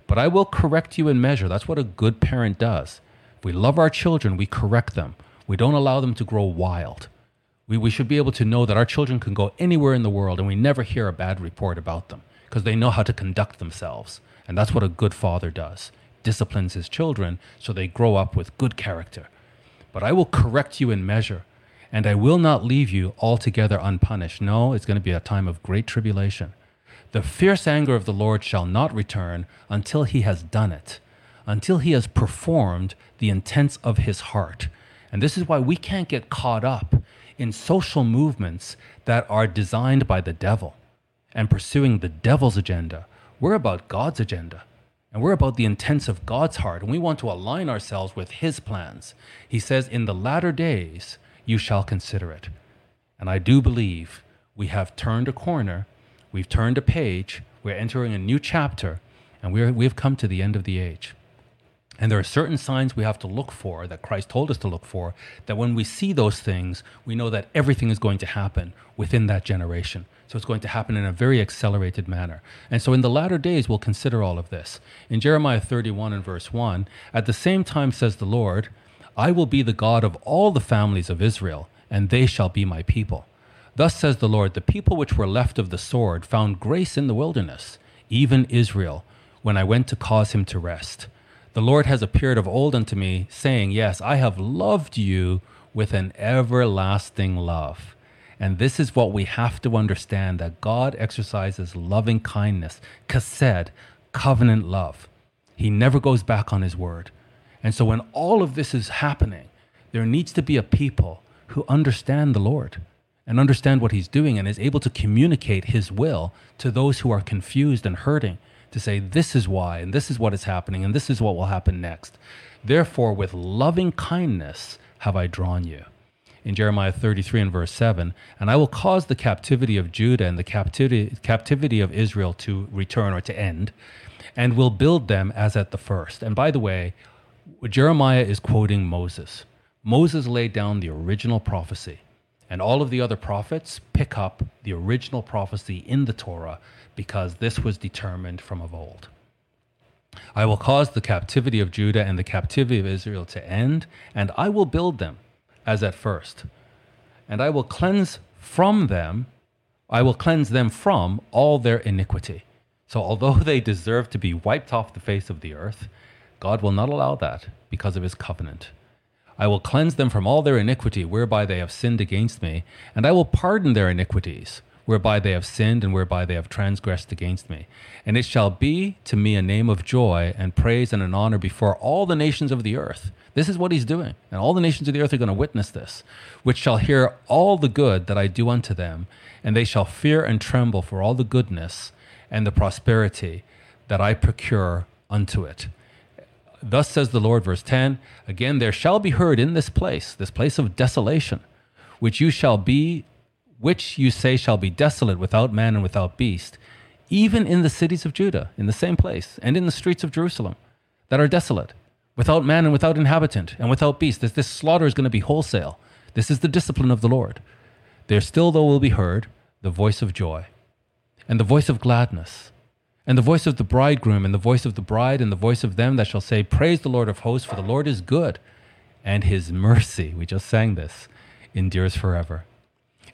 But I will correct you in measure. That's what a good parent does. If we love our children, we correct them. We don't allow them to grow wild. We, we should be able to know that our children can go anywhere in the world and we never hear a bad report about them because they know how to conduct themselves. And that's what a good father does disciplines his children so they grow up with good character. But I will correct you in measure, and I will not leave you altogether unpunished. No, it's going to be a time of great tribulation. The fierce anger of the Lord shall not return until he has done it, until he has performed the intents of his heart. And this is why we can't get caught up in social movements that are designed by the devil and pursuing the devil's agenda. We're about God's agenda. And we're about the intents of God's heart, and we want to align ourselves with His plans. He says, In the latter days, you shall consider it. And I do believe we have turned a corner, we've turned a page, we're entering a new chapter, and we're, we've come to the end of the age. And there are certain signs we have to look for that Christ told us to look for, that when we see those things, we know that everything is going to happen within that generation. So it's going to happen in a very accelerated manner. And so in the latter days, we'll consider all of this. In Jeremiah 31 and verse 1, at the same time says the Lord, I will be the God of all the families of Israel, and they shall be my people. Thus says the Lord, the people which were left of the sword found grace in the wilderness, even Israel, when I went to cause him to rest. The Lord has appeared of old unto me, saying, Yes, I have loved you with an everlasting love. And this is what we have to understand that God exercises loving kindness, chesed, covenant love. He never goes back on his word. And so when all of this is happening, there needs to be a people who understand the Lord and understand what he's doing and is able to communicate his will to those who are confused and hurting to say, this is why, and this is what is happening, and this is what will happen next. Therefore, with loving kindness have I drawn you in Jeremiah 33 and verse 7 and I will cause the captivity of Judah and the captivity, captivity of Israel to return or to end, and will build them as at the first. And by the way, Jeremiah is quoting Moses. Moses laid down the original prophecy, and all of the other prophets pick up the original prophecy in the Torah because this was determined from of old. I will cause the captivity of Judah and the captivity of Israel to end, and I will build them as at first. And I will cleanse from them, I will cleanse them from all their iniquity. So, although they deserve to be wiped off the face of the earth, God will not allow that because of his covenant. I will cleanse them from all their iniquity whereby they have sinned against me, and I will pardon their iniquities whereby they have sinned and whereby they have transgressed against me. And it shall be to me a name of joy and praise and an honor before all the nations of the earth. This is what he's doing. And all the nations of the earth are going to witness this, which shall hear all the good that I do unto them, and they shall fear and tremble for all the goodness and the prosperity that I procure unto it. Thus says the Lord, verse 10 Again, there shall be heard in this place, this place of desolation, which you shall be, which you say shall be desolate without man and without beast, even in the cities of Judah, in the same place, and in the streets of Jerusalem, that are desolate, without man and without inhabitant, and without beast. This, this slaughter is going to be wholesale. This is the discipline of the Lord. There still, though, will be heard the voice of joy, and the voice of gladness, and the voice of the bridegroom, and the voice of the bride, and the voice of them that shall say, Praise the Lord of hosts, for the Lord is good, and his mercy, we just sang this, endures forever.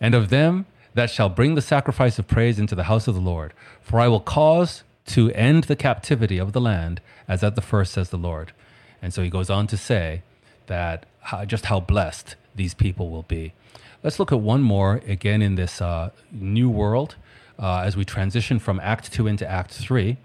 And of them that shall bring the sacrifice of praise into the house of the Lord. For I will cause to end the captivity of the land as at the first, says the Lord. And so he goes on to say that how, just how blessed these people will be. Let's look at one more again in this uh, new world uh, as we transition from Act 2 into Act 3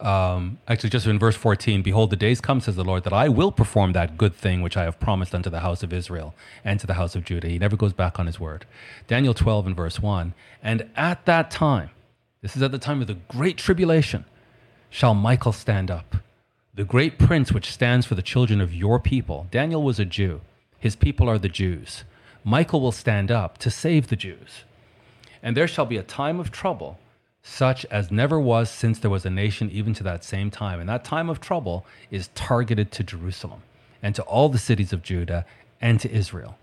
um, actually, just in verse 14, behold, the days come, says the Lord, that I will perform that good thing which I have promised unto the house of Israel and to the house of Judah. He never goes back on his word. Daniel 12 and verse 1. And at that time, this is at the time of the great tribulation, shall Michael stand up, the great prince which stands for the children of your people. Daniel was a Jew, his people are the Jews. Michael will stand up to save the Jews. And there shall be a time of trouble such as never was since there was a nation even to that same time. And that time of trouble is targeted to Jerusalem and to all the cities of Judah and to Israel,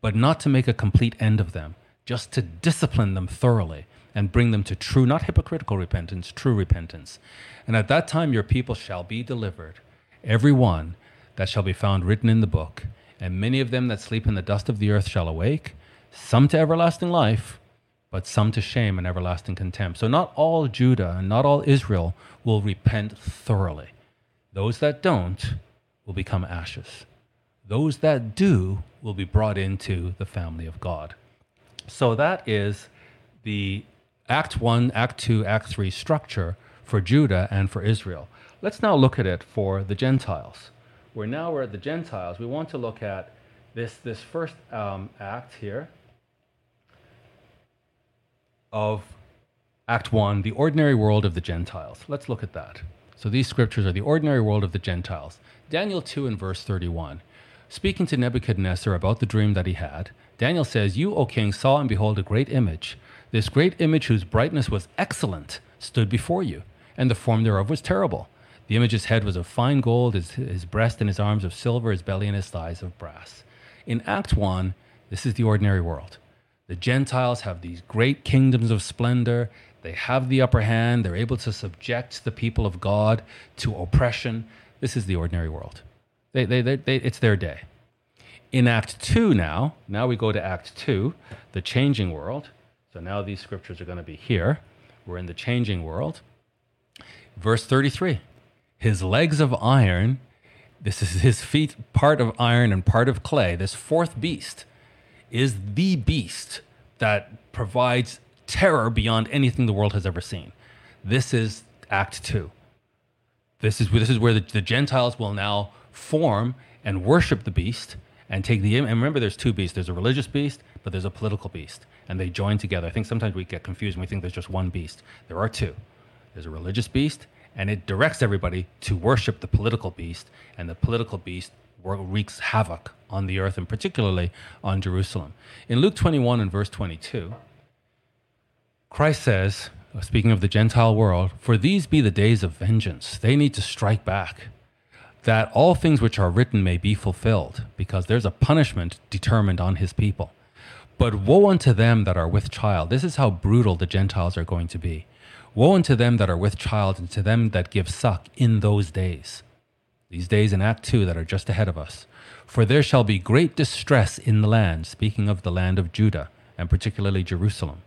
but not to make a complete end of them, just to discipline them thoroughly and bring them to true, not hypocritical repentance, true repentance. And at that time your people shall be delivered, every one that shall be found written in the book, and many of them that sleep in the dust of the earth shall awake, some to everlasting life but some to shame and everlasting contempt. So not all Judah and not all Israel will repent thoroughly. Those that don't will become ashes. Those that do will be brought into the family of God. So that is the Act 1, Act 2, Act 3 structure for Judah and for Israel. Let's now look at it for the Gentiles. We're now we're at the Gentiles. We want to look at this, this first um, act here of Act 1, the ordinary world of the Gentiles. Let's look at that. So these scriptures are the ordinary world of the Gentiles. Daniel 2 and verse 31. Speaking to Nebuchadnezzar about the dream that he had, Daniel says, You, O king, saw and behold a great image. This great image, whose brightness was excellent, stood before you, and the form thereof was terrible. The image's head was of fine gold, his, his breast and his arms of silver, his belly and his thighs of brass. In Act 1, this is the ordinary world. The Gentiles have these great kingdoms of splendor. They have the upper hand. They're able to subject the people of God to oppression. This is the ordinary world. They, they, they, they, it's their day. In Act 2 now, now we go to Act 2, the changing world. So now these scriptures are going to be here. We're in the changing world. Verse 33 His legs of iron, this is his feet, part of iron and part of clay, this fourth beast is the beast that provides terror beyond anything the world has ever seen. This is Act Two. This is this is where the, the Gentiles will now form and worship the beast and take the and remember there's two beasts. There's a religious beast, but there's a political beast, and they join together. I think sometimes we get confused and we think there's just one beast. There are two. There's a religious beast, and it directs everybody to worship the political beast, and the political beast wreaks havoc on the earth and particularly on Jerusalem. In Luke 21 and verse 22, Christ says, uh, speaking of the Gentile world, for these be the days of vengeance. They need to strike back, that all things which are written may be fulfilled, because there's a punishment determined on his people. But woe unto them that are with child. This is how brutal the Gentiles are going to be. Woe unto them that are with child, and to them that give suck in those days these days in Act 2 that are just ahead of us. For there shall be great distress in the land, speaking of the land of Judah, and particularly Jerusalem,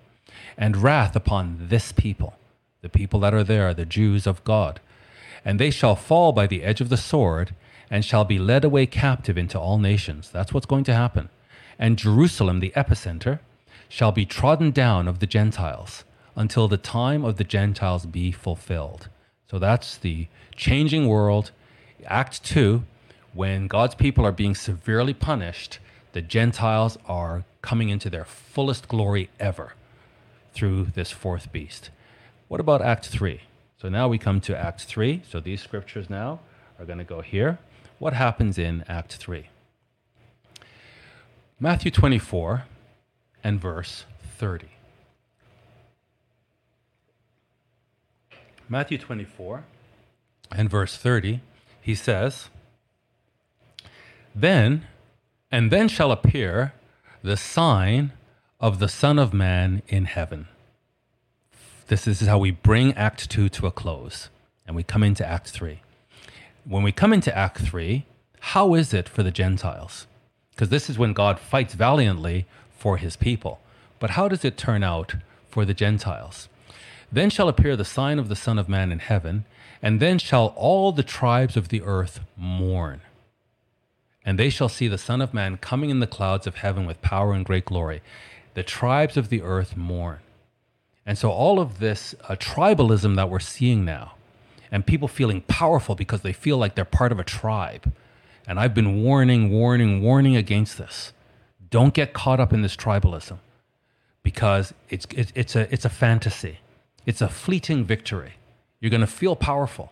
and wrath upon this people. The people that are there are the Jews of God. And they shall fall by the edge of the sword, and shall be led away captive into all nations. That's what's going to happen. And Jerusalem, the epicenter, shall be trodden down of the Gentiles until the time of the Gentiles be fulfilled. So that's the changing world Act 2, when God's people are being severely punished, the Gentiles are coming into their fullest glory ever through this fourth beast. What about Act 3? So now we come to Act 3. So these scriptures now are going to go here. What happens in Act 3? Matthew 24 and verse 30. Matthew 24 and verse 30, he says, Then, and then shall appear the sign of the Son of Man in heaven. This is how we bring Act 2 to a close, and we come into Act 3. When we come into Act 3, how is it for the Gentiles? Because this is when God fights valiantly for his people. But how does it turn out for the Gentiles? Then shall appear the sign of the Son of Man in heaven, and then shall all the tribes of the earth mourn. And they shall see the Son of Man coming in the clouds of heaven with power and great glory. The tribes of the earth mourn. And so, all of this uh, tribalism that we're seeing now, and people feeling powerful because they feel like they're part of a tribe. And I've been warning, warning, warning against this. Don't get caught up in this tribalism because it's, it's, it's, a, it's a fantasy, it's a fleeting victory. You're going to feel powerful.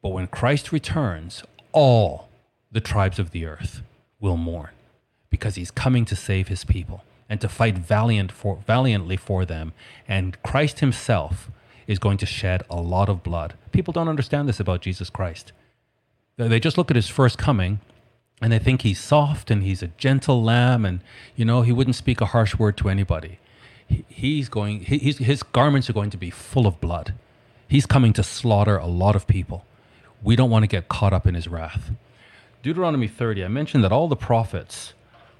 But when Christ returns, all the tribes of the earth will mourn because he's coming to save his people and to fight valiant for, valiantly for them. And Christ himself is going to shed a lot of blood. People don't understand this about Jesus Christ. They just look at his first coming and they think he's soft and he's a gentle lamb and, you know, he wouldn't speak a harsh word to anybody. he's going, he's, his garments are going to be full of blood. He's coming to slaughter a lot of people. We don't want to get caught up in his wrath. Deuteronomy 30, I mentioned that all the prophets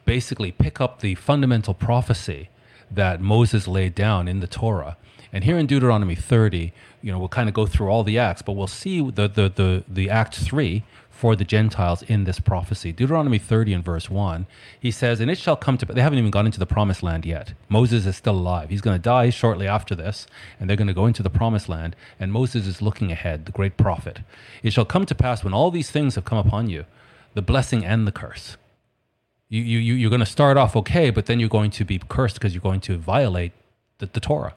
basically pick up the fundamental prophecy that Moses laid down in the Torah and here in Deuteronomy 30, you know, we'll kind of go through all the acts, but we'll see the, the, the, the act three for the Gentiles in this prophecy. Deuteronomy 30 and verse 1, he says, And it shall come to, they haven't even gone into the promised land yet. Moses is still alive. He's going to die shortly after this, and they're going to go into the promised land, and Moses is looking ahead, the great prophet. It shall come to pass when all these things have come upon you, the blessing and the curse. You, you, you're going to start off okay, but then you're going to be cursed because you're going to violate the, the Torah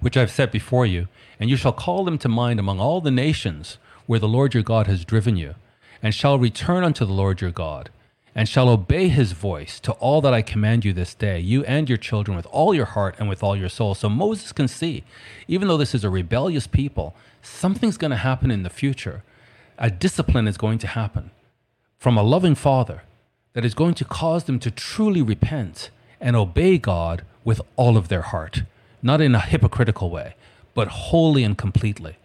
which I've set before you, and you shall call them to mind among all the nations where the Lord your God has driven you, and shall return unto the Lord your God, and shall obey his voice to all that I command you this day, you and your children with all your heart and with all your soul. So Moses can see, even though this is a rebellious people, something's going to happen in the future. A discipline is going to happen from a loving father that is going to cause them to truly repent and obey God with all of their heart not in a hypocritical way, but wholly and completely,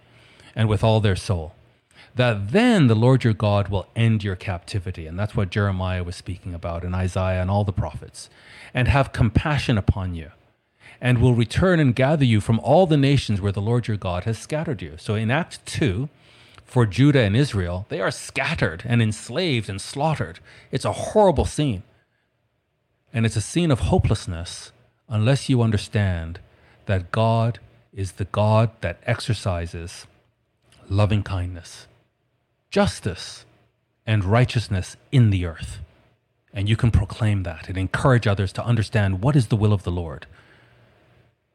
and with all their soul. That then the Lord your God will end your captivity. And that's what Jeremiah was speaking about, and Isaiah and all the prophets, and have compassion upon you, and will return and gather you from all the nations where the Lord your God has scattered you. So in Act 2, for Judah and Israel, they are scattered and enslaved and slaughtered. It's a horrible scene. And it's a scene of hopelessness unless you understand that God is the God that exercises loving kindness, justice, and righteousness in the earth. And you can proclaim that and encourage others to understand what is the will of the Lord.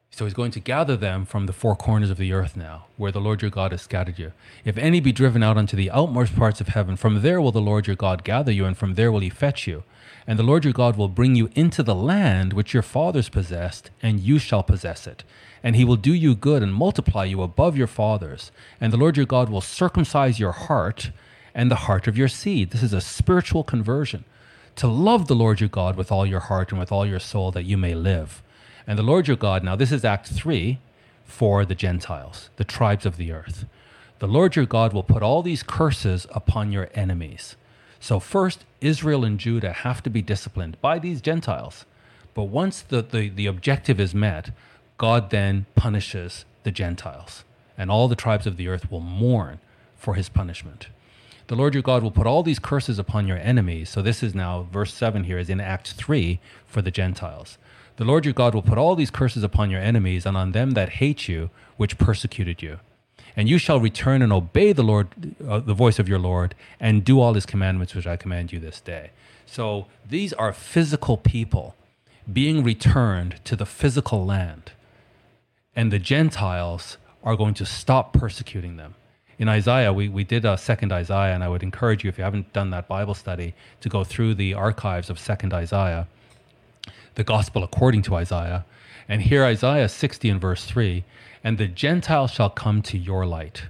So he's going to gather them from the four corners of the earth now, where the Lord your God has scattered you. If any be driven out unto the outmost parts of heaven, from there will the Lord your God gather you, and from there will he fetch you. And the Lord your God will bring you into the land which your fathers possessed, and you shall possess it. And he will do you good and multiply you above your fathers. And the Lord your God will circumcise your heart and the heart of your seed. This is a spiritual conversion. To love the Lord your God with all your heart and with all your soul, that you may live. And the Lord your God, now this is Act 3 for the Gentiles, the tribes of the earth. The Lord your God will put all these curses upon your enemies so, first, Israel and Judah have to be disciplined by these Gentiles. But once the, the, the objective is met, God then punishes the Gentiles, and all the tribes of the earth will mourn for his punishment. The Lord your God will put all these curses upon your enemies. So, this is now verse 7 here is in Act 3 for the Gentiles. The Lord your God will put all these curses upon your enemies and on them that hate you, which persecuted you and you shall return and obey the Lord, uh, the voice of your Lord, and do all his commandments which I command you this day. So these are physical people being returned to the physical land. And the Gentiles are going to stop persecuting them. In Isaiah, we, we did a second Isaiah, and I would encourage you, if you haven't done that Bible study, to go through the archives of second Isaiah, the gospel according to Isaiah. And here, Isaiah 60 and verse 3 And the Gentiles shall come to your light.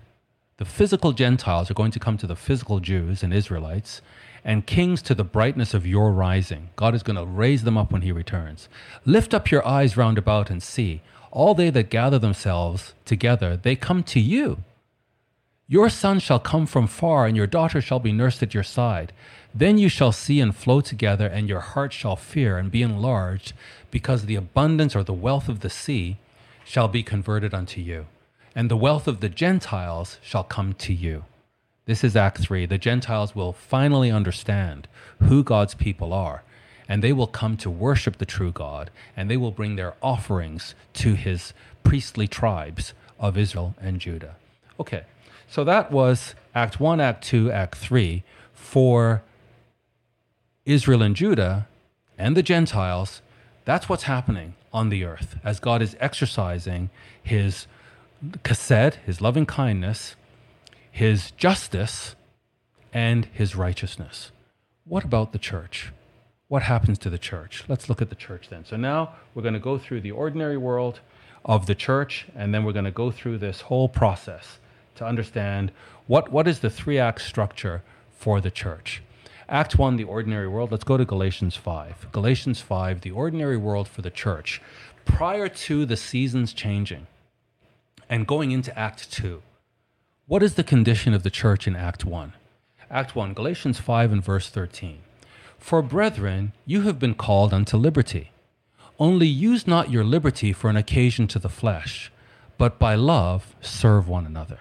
The physical Gentiles are going to come to the physical Jews and Israelites, and kings to the brightness of your rising. God is going to raise them up when he returns. Lift up your eyes round about and see. All they that gather themselves together, they come to you. Your son shall come from far, and your daughter shall be nursed at your side. Then you shall see and flow together, and your heart shall fear and be enlarged, because the abundance or the wealth of the sea shall be converted unto you, and the wealth of the Gentiles shall come to you. This is Act 3. The Gentiles will finally understand who God's people are, and they will come to worship the true God, and they will bring their offerings to his priestly tribes of Israel and Judah. Okay, so that was Act 1, Act 2, Act 3 for Israel and Judah and the Gentiles. That's what's happening on the earth as God is exercising his chesed, his loving kindness, his justice and his righteousness. What about the church? What happens to the church? Let's look at the church then. So now we're going to go through the ordinary world of the church, and then we're going to go through this whole process to understand what, what is the three act structure for the church. Act 1, the ordinary world. Let's go to Galatians 5. Galatians 5, the ordinary world for the church. Prior to the seasons changing and going into Act 2, what is the condition of the church in Act 1? Act 1, Galatians 5 and verse 13. For brethren, you have been called unto liberty. Only use not your liberty for an occasion to the flesh, but by love serve one another.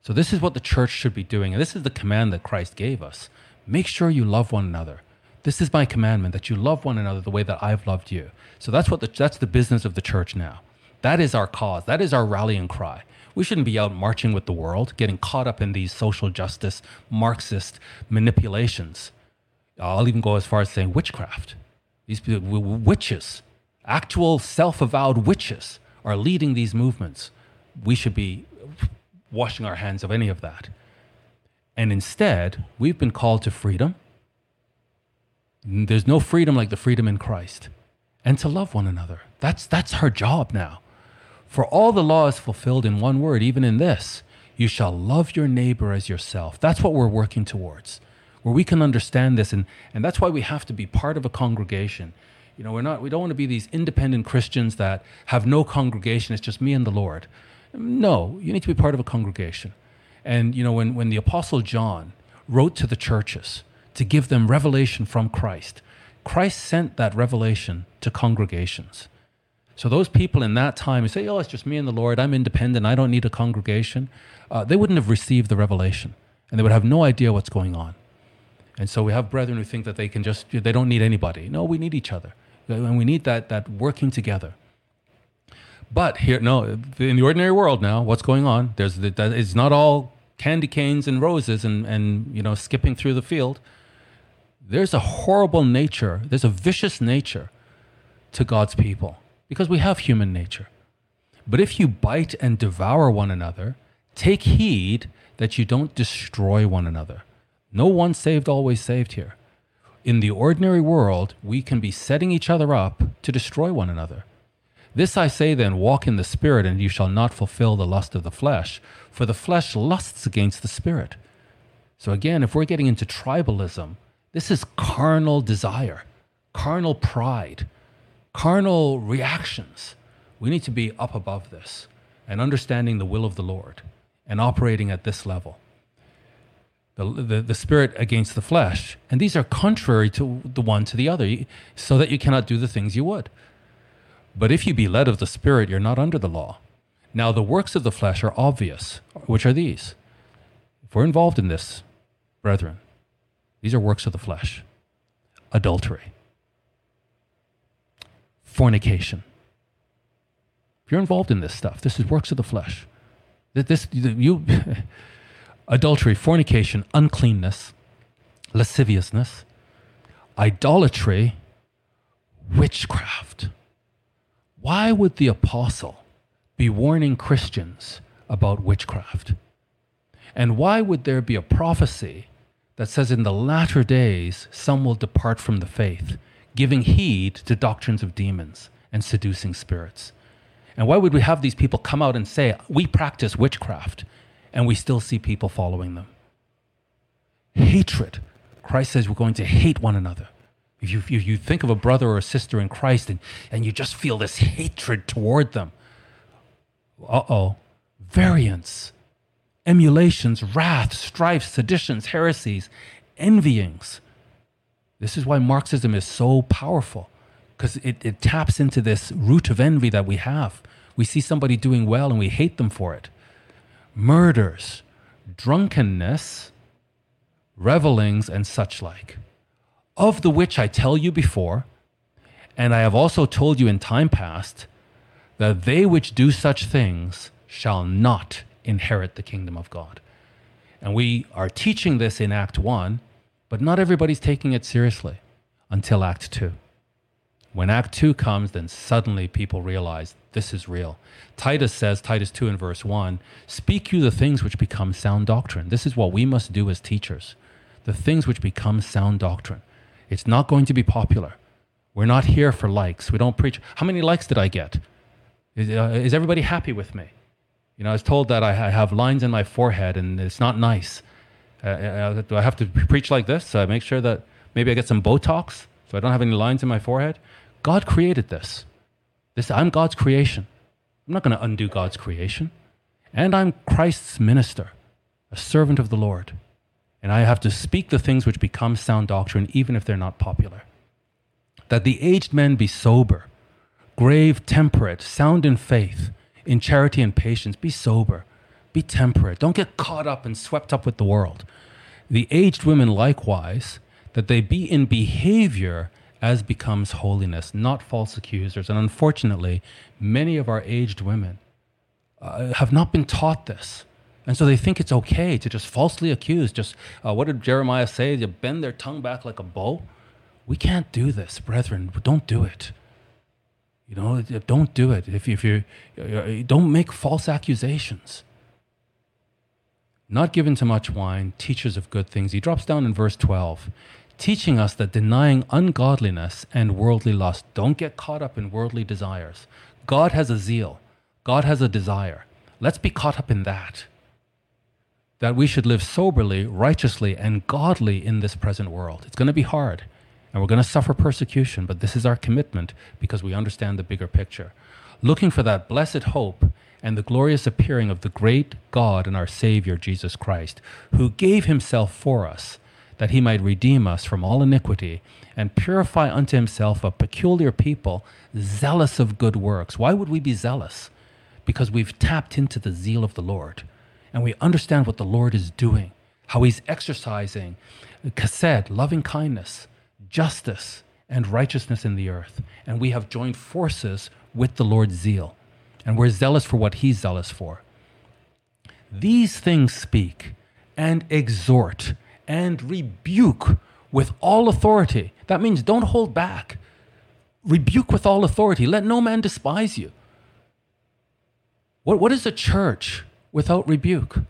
So, this is what the church should be doing. And this is the command that Christ gave us. Make sure you love one another. This is my commandment that you love one another the way that I've loved you. So, that's, what the, that's the business of the church now. That is our cause. That is our rallying cry. We shouldn't be out marching with the world, getting caught up in these social justice, Marxist manipulations. Uh, I'll even go as far as saying witchcraft. These witches, actual self avowed witches, are leading these movements. We should be washing our hands of any of that. And instead, we've been called to freedom. There's no freedom like the freedom in Christ. And to love one another. That's, that's our job now. For all the law is fulfilled in one word, even in this you shall love your neighbor as yourself. That's what we're working towards, where we can understand this. And, and that's why we have to be part of a congregation. You know, we're not, we don't want to be these independent Christians that have no congregation, it's just me and the Lord. No, you need to be part of a congregation. And, you know, when, when the Apostle John wrote to the churches to give them revelation from Christ, Christ sent that revelation to congregations. So those people in that time who say, "Oh, it's just me and the Lord. I'm independent. I don't need a congregation," uh, they wouldn't have received the revelation, and they would have no idea what's going on. And so we have brethren who think that they can just they don't need anybody. No, we need each other, and we need that that working together. But here, no, in the ordinary world now, what's going on? There's the, that it's not all candy canes and roses and and you know skipping through the field. There's a horrible nature. There's a vicious nature to God's people because we have human nature. But if you bite and devour one another, take heed that you don't destroy one another. No one saved, always saved here. In the ordinary world, we can be setting each other up to destroy one another. This I say then walk in the Spirit, and you shall not fulfill the lust of the flesh, for the flesh lusts against the Spirit. So again, if we're getting into tribalism, this is carnal desire, carnal pride carnal reactions. We need to be up above this and understanding the will of the Lord and operating at this level. The, the, the spirit against the flesh. And these are contrary to the one to the other, so that you cannot do the things you would. But if you be led of the spirit, you're not under the law. Now, the works of the flesh are obvious, which are these. If we're involved in this, brethren, these are works of the flesh adultery, fornication. If you're involved in this stuff, this is works of the flesh. This you adultery, fornication, uncleanness, lasciviousness, idolatry, witchcraft. Why would the apostle be warning Christians about witchcraft? And why would there be a prophecy that says in the latter days some will depart from the faith, giving heed to doctrines of demons and seducing spirits? And why would we have these people come out and say, we practice witchcraft, and we still see people following them? Hatred. Christ says we're going to hate one another. If you, if you think of a brother or a sister in Christ and, and you just feel this hatred toward them, uh oh, variance, emulations, wrath, strife, seditions, heresies, envyings. This is why Marxism is so powerful because it, it taps into this root of envy that we have. We see somebody doing well and we hate them for it. Murders, drunkenness, revelings, and such like, of the which I tell you before, and I have also told you in time past, that they which do such things shall not inherit the kingdom of God. And we are teaching this in Act 1, but not everybody's taking it seriously until Act 2. When Act 2 comes, then suddenly people realize this is real. Titus says, Titus 2 and verse 1, speak you the things which become sound doctrine. This is what we must do as teachers. The things which become sound doctrine. It's not going to be popular. We're not here for likes. We don't preach. How many likes did I get? Is, uh, is everybody happy with me? You know, I was told that I have lines in my forehead and it's not nice. Uh, uh, do I have to preach like this? Uh, make sure that maybe I get some Botox so I don't have any lines in my forehead? God created this. This I'm God's creation. I'm not going to undo God's creation. And I'm Christ's minister, a servant of the Lord. And I have to speak the things which become sound doctrine, even if they're not popular. That the aged men be sober, grave, temperate, sound in faith, in charity and patience. Be sober, be temperate. Don't get caught up and swept up with the world. The aged women likewise, that they be in behavior as becomes holiness, not false accusers. And unfortunately, many of our aged women uh, have not been taught this. And so they think it's okay to just falsely accuse. Just uh, what did Jeremiah say? You bend their tongue back like a bow. We can't do this, brethren. Don't do it. You know, don't do it. If, if you don't make false accusations. Not given to much wine, teachers of good things. He drops down in verse 12 teaching us that denying ungodliness and worldly lust, don't get caught up in worldly desires. God has a zeal, God has a desire. Let's be caught up in that. That we should live soberly, righteously, and godly in this present world. It's going to be hard, and we're going to suffer persecution, but this is our commitment because we understand the bigger picture. Looking for that blessed hope and the glorious appearing of the great God and our Savior, Jesus Christ, who gave himself for us that he might redeem us from all iniquity and purify unto himself a peculiar people, zealous of good works. Why would we be zealous? Because we've tapped into the zeal of the Lord and we understand what the Lord is doing, how he's exercising uh, chesed, loving kindness, justice, and righteousness in the earth. And we have joined forces with the Lord's zeal, and we're zealous for what he's zealous for. These things speak and exhort and rebuke with all authority. That means don't hold back. Rebuke with all authority. Let no man despise you. What, what is a church without rebuke?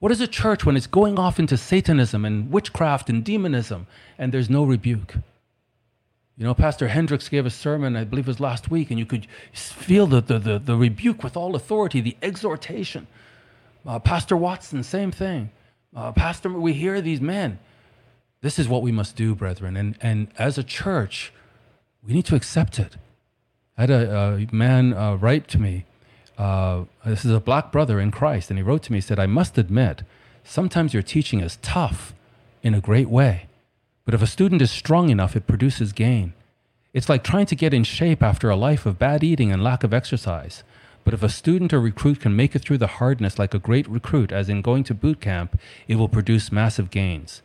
What is a church when it's going off into Satanism and witchcraft and demonism and there's no rebuke? You know, Pastor Hendricks gave a sermon, I believe it was last week, and you could feel the, the, the, the rebuke with all authority, the exhortation. Uh, Pastor Watson, same thing uh, Pastor, we hear these men. This is what we must do, brethren. And, and as a church, we need to accept it. I had a, a man uh, write to me. Uh, this is a black brother in Christ. And he wrote to me, he said, I must admit, sometimes your teaching is tough in a great way. But if a student is strong enough, it produces gain. It's like trying to get in shape after a life of bad eating and lack of exercise. But if a student or recruit can make it through the hardness like a great recruit, as in going to boot camp, it will produce massive gains.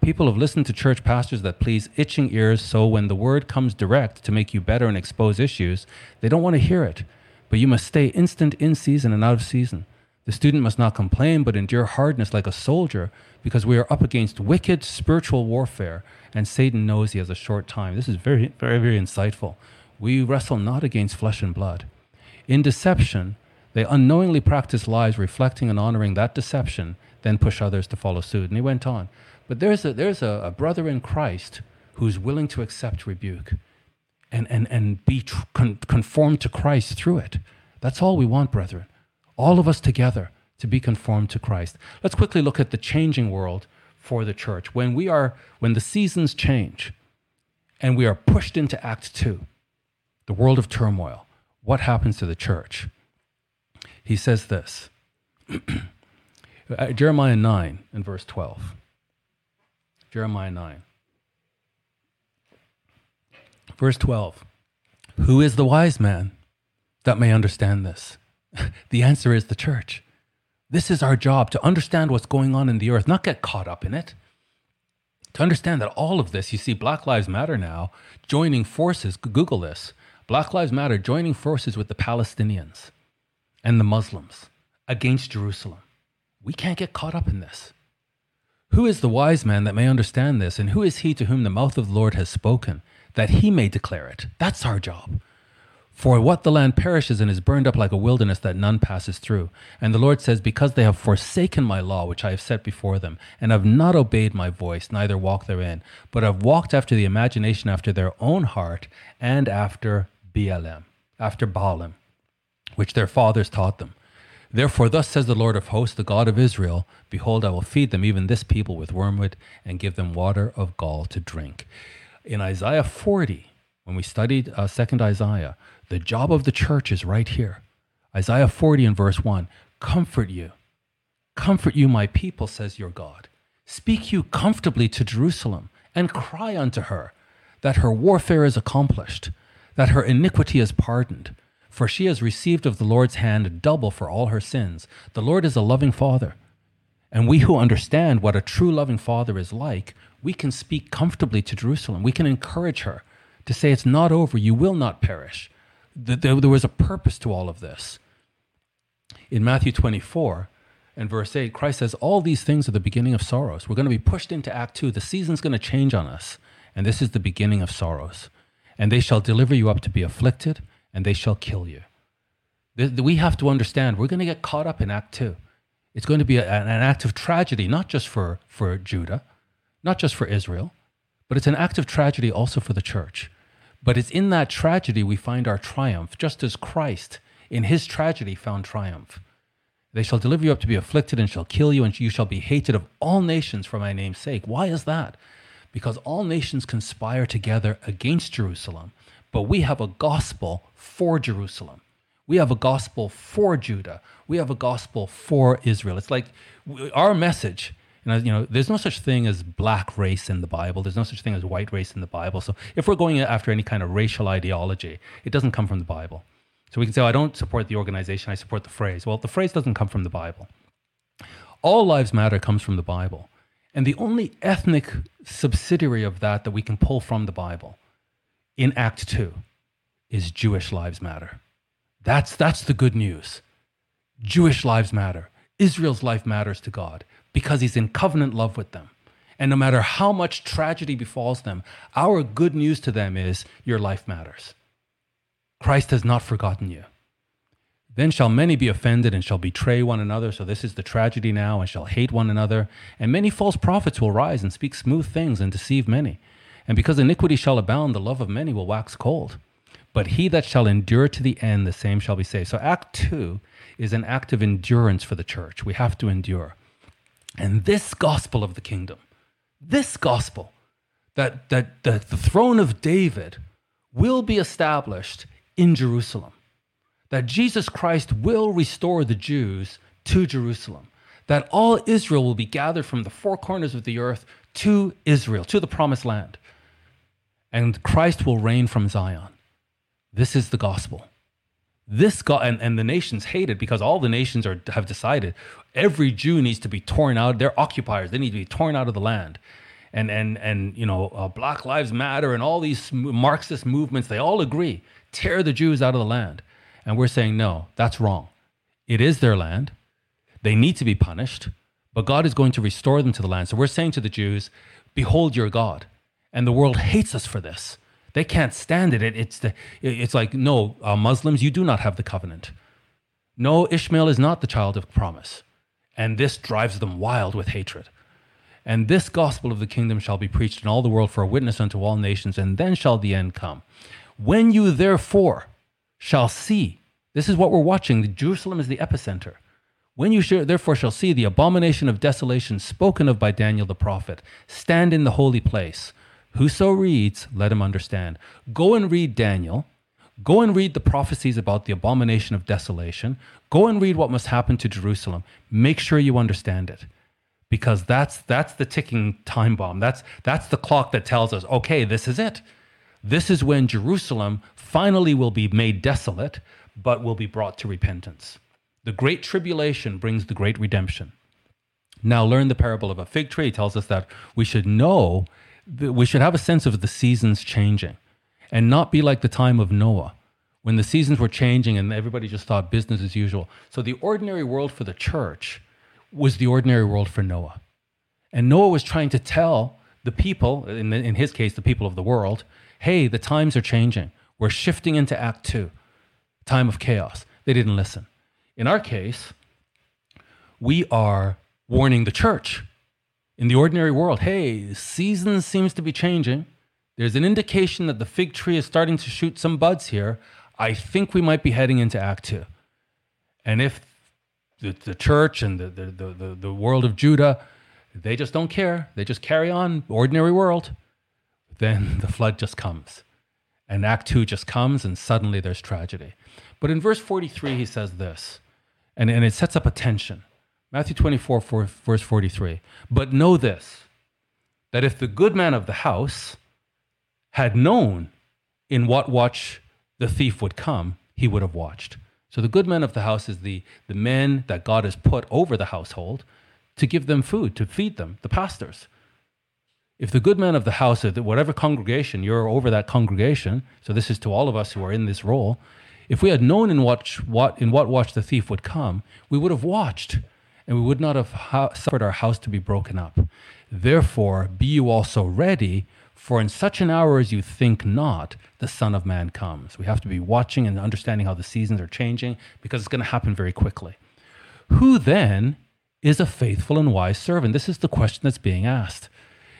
People have listened to church pastors that please itching ears, so when the word comes direct to make you better and expose issues, they don't want to hear it. But you must stay instant in season and out of season. The student must not complain, but endure hardness like a soldier, because we are up against wicked spiritual warfare, and Satan knows he has a short time. This is very, very, very insightful. We wrestle not against flesh and blood in deception, They unknowingly practice lies reflecting and honoring that deception, then push others to follow suit. And he went on. But there's a, there's a, a brother in Christ who's willing to accept rebuke and, and, and be tr- con- conformed to Christ through it. That's all we want, brethren. All of us together to be conformed to Christ. Let's quickly look at the changing world for the church. When we are when the seasons change and we are pushed into act 2, the world of turmoil, what happens to the church? He says this. Uh, Jeremiah 9 and verse 12. Jeremiah 9. Verse 12 Who is the wise man that may understand this? the answer is the church. This is our job to understand what's going on in the earth, not get caught up in it. To understand that all of this, you see, Black Lives Matter now joining forces, Google this Black Lives Matter joining forces with the Palestinians and the Muslims against Jerusalem. We can't get caught up in this. Who is the wise man that may understand this, and who is he to whom the mouth of the Lord has spoken? That he may declare it. That's our job. For what the land perishes and is burned up like a wilderness that none passes through. And the Lord says, Because they have forsaken my law, which I have set before them, and have not obeyed my voice, neither walked therein, but have walked after the imagination after their own heart, and after Baalem, after Baalim, which their fathers taught them. Therefore, thus says the Lord of hosts, the God of Israel Behold, I will feed them, even this people, with wormwood, and give them water of gall to drink in Isaiah 40, when we studied uh, second Isaiah, the job of the church is right here. Isaiah 40 and verse 1 Comfort you. Comfort you, my people, says your God. Speak you comfortably to Jerusalem and cry unto her that her warfare is accomplished, that her iniquity is pardoned. For she has received of the Lord's hand double for all her sins. The Lord is a loving Father. And we who understand what a true loving Father is like we can speak comfortably to Jerusalem. We can encourage her to say, It's not over. You will not perish. There was a purpose to all of this. In Matthew 24 and verse 8, Christ says, All these things are the beginning of sorrows. We're going to be pushed into Act 2. The season's going to change on us. And this is the beginning of sorrows. And they shall deliver you up to be afflicted, and they shall kill you. We have to understand we're going to get caught up in Act 2. It's going to be an act of tragedy, not just for, for Judah, not just for Israel, but it's an act of tragedy also for the church. But it's in that tragedy we find our triumph, just as Christ in his tragedy found triumph. They shall deliver you up to be afflicted and shall kill you, and you shall be hated of all nations for my name's sake. Why is that? Because all nations conspire together against Jerusalem, but we have a gospel for Jerusalem. We have a gospel for Judah. We have a gospel for Israel. It's like our message and you know, there's no such thing as black race in the Bible. There's no such thing as white race in the Bible. So if we're going after any kind of racial ideology, it doesn't come from the Bible. So we can say, oh, I don't support the organization, I support the phrase. Well, the phrase doesn't come from the Bible. All lives matter comes from the Bible. And the only ethnic subsidiary of that that we can pull from the Bible in Act 2 is Jewish lives matter. That's, that's the good news. Jewish lives matter. Israel's life matters to God because he's in covenant love with them. And no matter how much tragedy befalls them, our good news to them is your life matters. Christ has not forgotten you. Then shall many be offended and shall betray one another. So this is the tragedy now, and shall hate one another. And many false prophets will rise and speak smooth things and deceive many. And because iniquity shall abound, the love of many will wax cold. But he that shall endure to the end, the same shall be saved. So Act 2 is an act of endurance for the church. We have to endure. And this gospel of the kingdom, this gospel, that, that, that the throne of David will be established in Jerusalem, that Jesus Christ will restore the Jews to Jerusalem, that all Israel will be gathered from the four corners of the earth to Israel, to the promised land, and Christ will reign from Zion. This is the gospel. This God and, and the nations hate it because all the nations are have decided every Jew needs to be torn out. They're occupiers. They need to be torn out of the land. And and and you know, uh, Black Lives Matter and all these Marxist movements, they all agree tear the Jews out of the land. And we're saying no, that's wrong. It is their land. They need to be punished, but God is going to restore them to the land. So we're saying to the Jews, behold your God. And the world hates us for this. They can't stand it. it it's, the, it's like, no, uh, Muslims, you do not have the covenant. No, Ishmael is not the child of promise. And this drives them wild with hatred. And this gospel of the kingdom shall be preached in all the world for a witness unto all nations, and then shall the end come. When you therefore shall see, this is what we're watching, Jerusalem is the epicenter. When you therefore shall see the abomination of desolation spoken of by Daniel the prophet, stand in the holy place. Whoso reads, let him understand. Go and read Daniel. Go and read the prophecies about the abomination of desolation. Go and read what must happen to Jerusalem. Make sure you understand it. Because that's that's the ticking time bomb. That's that's the clock that tells us, okay, this is it. This is when Jerusalem finally will be made desolate, but will be brought to repentance. The great tribulation brings the great redemption. Now, learn the parable of a fig tree. It tells us that we should know, we should have a sense of the seasons changing and not be like the time of Noah when the seasons were changing and everybody just thought business as usual. So, the ordinary world for the church was the ordinary world for Noah. And Noah was trying to tell the people, in, in his case, the people of the world, hey, the times are changing. We're shifting into Act Two, time of chaos. They didn't listen. In our case, we are warning the church in the ordinary world hey, season seems to be changing. There's an indication that the fig tree is starting to shoot some buds here. I think we might be heading into Act Two. And if the, the church and the, the, the, the world of Judah, they just don't care, they just carry on, ordinary world, then the flood just comes. And Act Two just comes, and suddenly there's tragedy. But in verse 43, he says this and, and it sets up a tension. Matthew 24, four, verse 43. But know this, that if the good man of the house had known in what watch the thief would come, he would have watched. So the good man of the house is the, the men that God has put over the household to give them food, to feed them, the pastors. If the good man of the house, whatever congregation, you're over that congregation, so this is to all of us who are in this role, if we had known in what, what, in what watch the thief would come, we would have watched, and we would not have ha- suffered our house to be broken up. Therefore, be you also ready, for in such an hour as you think not, the Son of Man comes. We have to be watching and understanding how the seasons are changing because it's going to happen very quickly. Who then is a faithful and wise servant? This is the question that's being asked.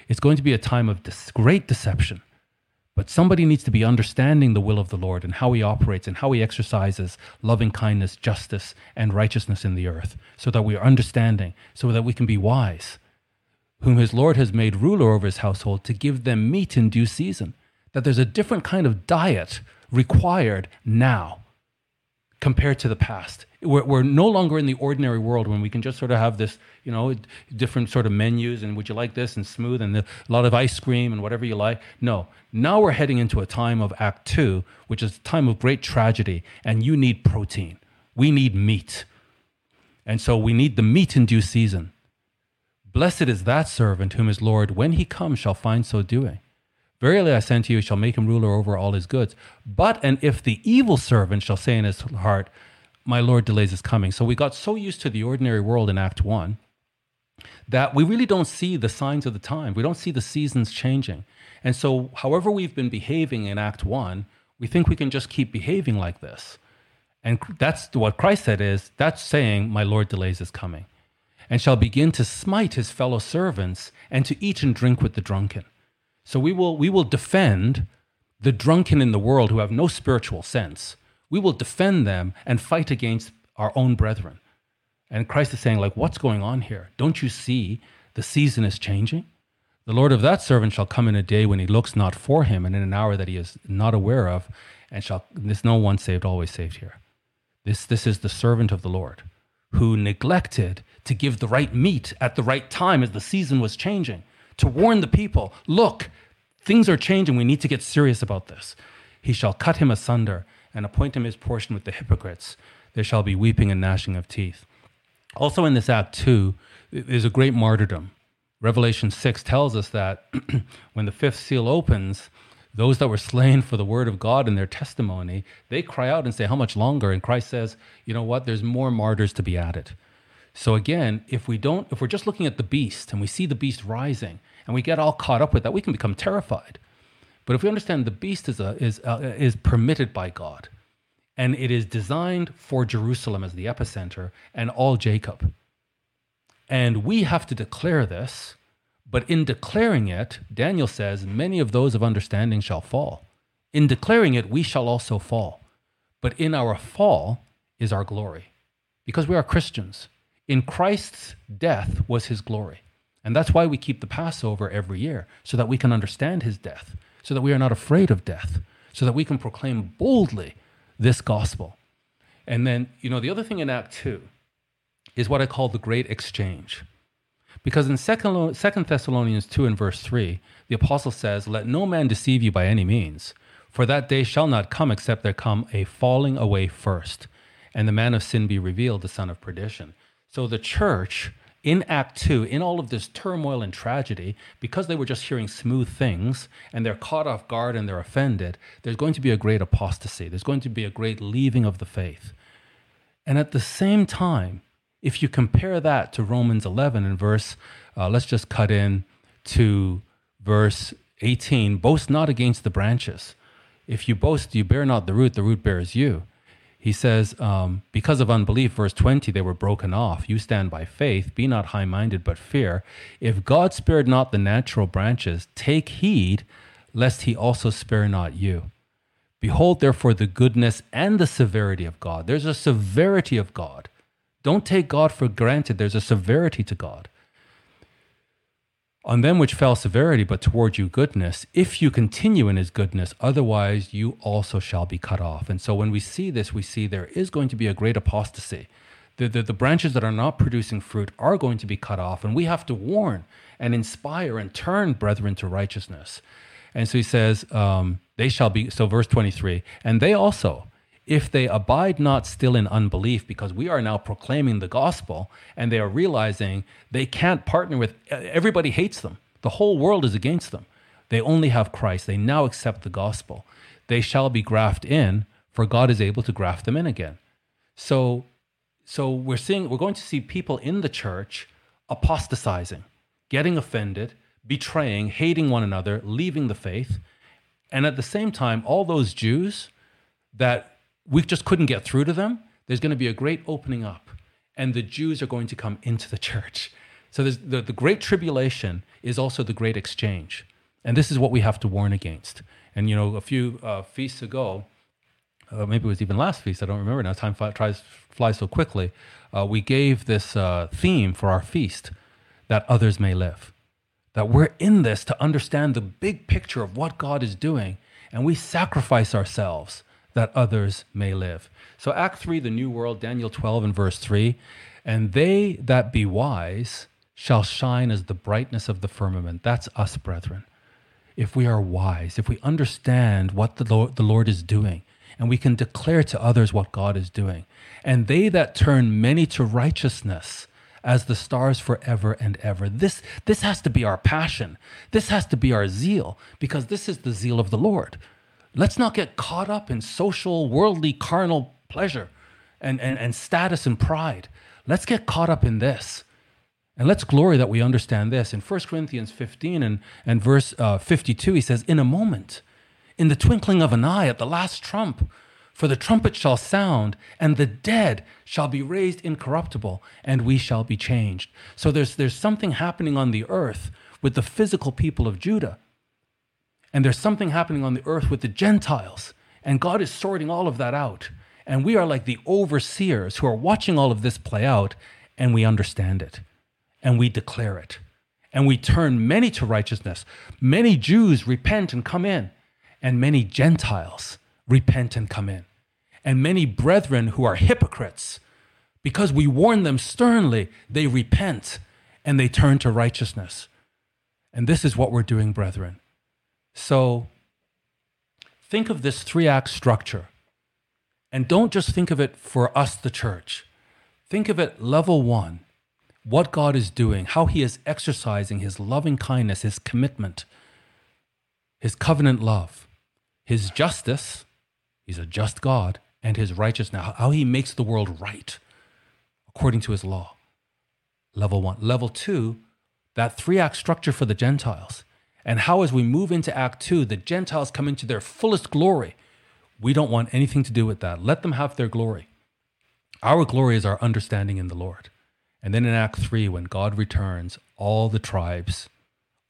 It's going to be a time of great deception but somebody needs to be understanding the will of the Lord and how he operates and how he exercises loving kindness, justice, and righteousness in the earth, so that we are understanding, so that we can be wise. Whom his Lord has made ruler over his household to give them meat in due season. That there's a different kind of diet required now compared to the past. We're, we're no longer in the ordinary world when we can just sort of have this, you know, different sort of menus and would you like this and smooth and the, a lot of ice cream and whatever you like. No, now we're heading into a time of Act Two, which is a time of great tragedy, and you need protein. We need meat. And so we need the meat in due season. Blessed is that servant whom his Lord, when he comes, shall find so doing. Verily I say unto you, shall make him ruler over all his goods. But and if the evil servant shall say in his heart, My Lord delays his coming. So we got so used to the ordinary world in Act One that we really don't see the signs of the time. We don't see the seasons changing. And so, however we've been behaving in Act One, we think we can just keep behaving like this. And that's what Christ said is that's saying, My Lord delays his coming, and shall begin to smite his fellow servants and to eat and drink with the drunken. So we will, we will defend the drunken in the world who have no spiritual sense. We will defend them and fight against our own brethren. And Christ is saying, like, what's going on here? Don't you see the season is changing? The Lord of that servant shall come in a day when he looks not for him, and in an hour that he is not aware of, and shall there's no one saved, always saved here. This this is the servant of the Lord, who neglected to give the right meat at the right time as the season was changing, to warn the people, look, Things are changing. We need to get serious about this. He shall cut him asunder and appoint him his portion with the hypocrites. There shall be weeping and gnashing of teeth. Also, in this act, too, is a great martyrdom. Revelation 6 tells us that when the fifth seal opens, those that were slain for the word of God and their testimony, they cry out and say, How much longer? And Christ says, You know what? There's more martyrs to be added. So again, if we don't, if we're just looking at the beast and we see the beast rising, and we get all caught up with that, we can become terrified. But if we understand the beast is, a, is, a, is permitted by God, and it is designed for Jerusalem as the epicenter and all Jacob. And we have to declare this, but in declaring it, Daniel says, many of those of understanding shall fall. In declaring it, we shall also fall. But in our fall is our glory, because we are Christians. In Christ's death was his glory. And that's why we keep the Passover every year, so that we can understand his death, so that we are not afraid of death, so that we can proclaim boldly this gospel. And then, you know, the other thing in Act 2 is what I call the great exchange. Because in 2 Thessalonians 2 and verse 3, the apostle says, Let no man deceive you by any means, for that day shall not come except there come a falling away first, and the man of sin be revealed, the son of perdition. So the church in Act Two, in all of this turmoil and tragedy, because they were just hearing smooth things and they're caught off guard and they're offended, there's going to be a great apostasy. There's going to be a great leaving of the faith. And at the same time, if you compare that to Romans 11 and verse, uh, let's just cut in to verse 18 boast not against the branches. If you boast, you bear not the root, the root bears you he says, um, because of unbelief, verse 20, they were broken off. You stand by faith, be not high minded, but fear. If God spared not the natural branches, take heed lest he also spare not you. Behold, therefore, the goodness and the severity of God. There's a severity of God. Don't take God for granted. There's a severity to God on them which fell severity, but toward you goodness, if you continue in his goodness, otherwise you also shall be cut off. And so when we see this, we see there is going to be a great apostasy. The, the, the, branches that are not producing fruit are going to be cut off, and we have to warn and inspire and turn brethren to righteousness. And so he says, um, they shall be, so verse 23, and they also, if they abide not still in unbelief, because we are now proclaiming the gospel and they are realizing they can't partner with everybody hates them. The whole world is against them. They only have Christ. They now accept the gospel. They shall be grafted in, for God is able to graft them in again. So, so we're seeing we're going to see people in the church apostatizing, getting offended, betraying, hating one another, leaving the faith. And at the same time, all those Jews that we just couldn't get through to them, there's going to be a great opening up, and the Jews are going to come into the church. So the, the great tribulation is also the great exchange. And this is what we have to warn against. And, you know, a few uh, feasts ago, uh, maybe it was even last feast, I don't remember now, time tries, flies so quickly, uh, we gave this uh, theme for our feast that others may live. That we're in this to understand the big picture of what God is doing, and we sacrifice ourselves that others may live. So, Act 3, the New World, Daniel 12 and verse 3 and they that be wise shall shine as the brightness of the firmament. That's us, brethren. If we are wise, if we understand what the Lord, the Lord is doing, and we can declare to others what God is doing, and they that turn many to righteousness, as the stars forever and ever. This, this has to be our passion. This has to be our zeal, because this is the zeal of the Lord. Let's not get caught up in social, worldly, carnal pleasure and, and, and status and pride. Let's get caught up in this. And let's glory that we understand this. In 1 Corinthians 15 and, and verse uh, 52, he says, In a moment, in the twinkling of an eye, at the last trump, for the trumpet shall sound, and the dead shall be raised incorruptible, and we shall be changed. So there's, there's something happening on the earth with the physical people of Judah and there's something happening on the earth with the Gentiles. And God is sorting all of that out. And we are like the overseers who are watching all of this play out, and we understand it. And we declare it. And we turn many to righteousness. Many Jews repent and come in, and many Gentiles repent and come in. And many brethren who are hypocrites, because we warn them sternly, they repent and they turn to righteousness. And this is what we're doing, brethren. So think of this three act structure. And don't just think of it for us, the church. Think of it level one what God is doing, how He is exercising His loving kindness, His commitment, His covenant love, His justice. He's a just God, and His righteousness, how He makes the world right according to His law. Level one. Level two, that three act structure for the Gentiles and how, as we move into Act Two, the Gentiles come into their fullest glory We don't want anything to do with that. Let them have their glory. Our glory is our understanding in the Lord. And then in Act 3, when God returns, all the tribes,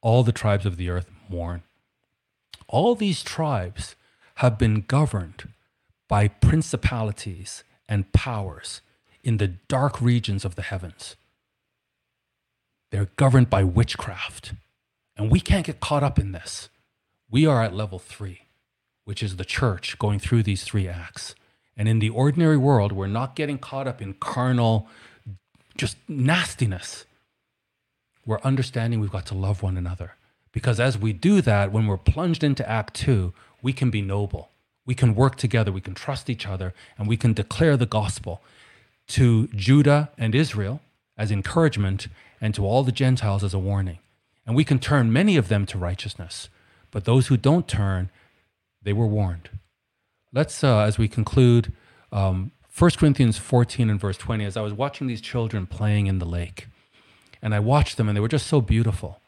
all the tribes of the earth mourn. All these tribes have been governed by principalities and powers in the dark regions of the heavens. They're governed by witchcraft. And we can't get caught up in this. We are at level three, which is the church going through these three acts. And in the ordinary world, we're not getting caught up in carnal, just nastiness. We're understanding we've got to love one another. Because as we do that, when we're plunged into Act Two, we can be noble. We can work together, we can trust each other, and we can declare the gospel to Judah and Israel as encouragement and to all the Gentiles as a warning. And we can turn many of them to righteousness. But those who don't turn, they were warned. Let's, uh, as we conclude, um, 1 Corinthians 14 and verse 20, as I was watching these children playing in the lake, and I watched them, and they were just so beautiful.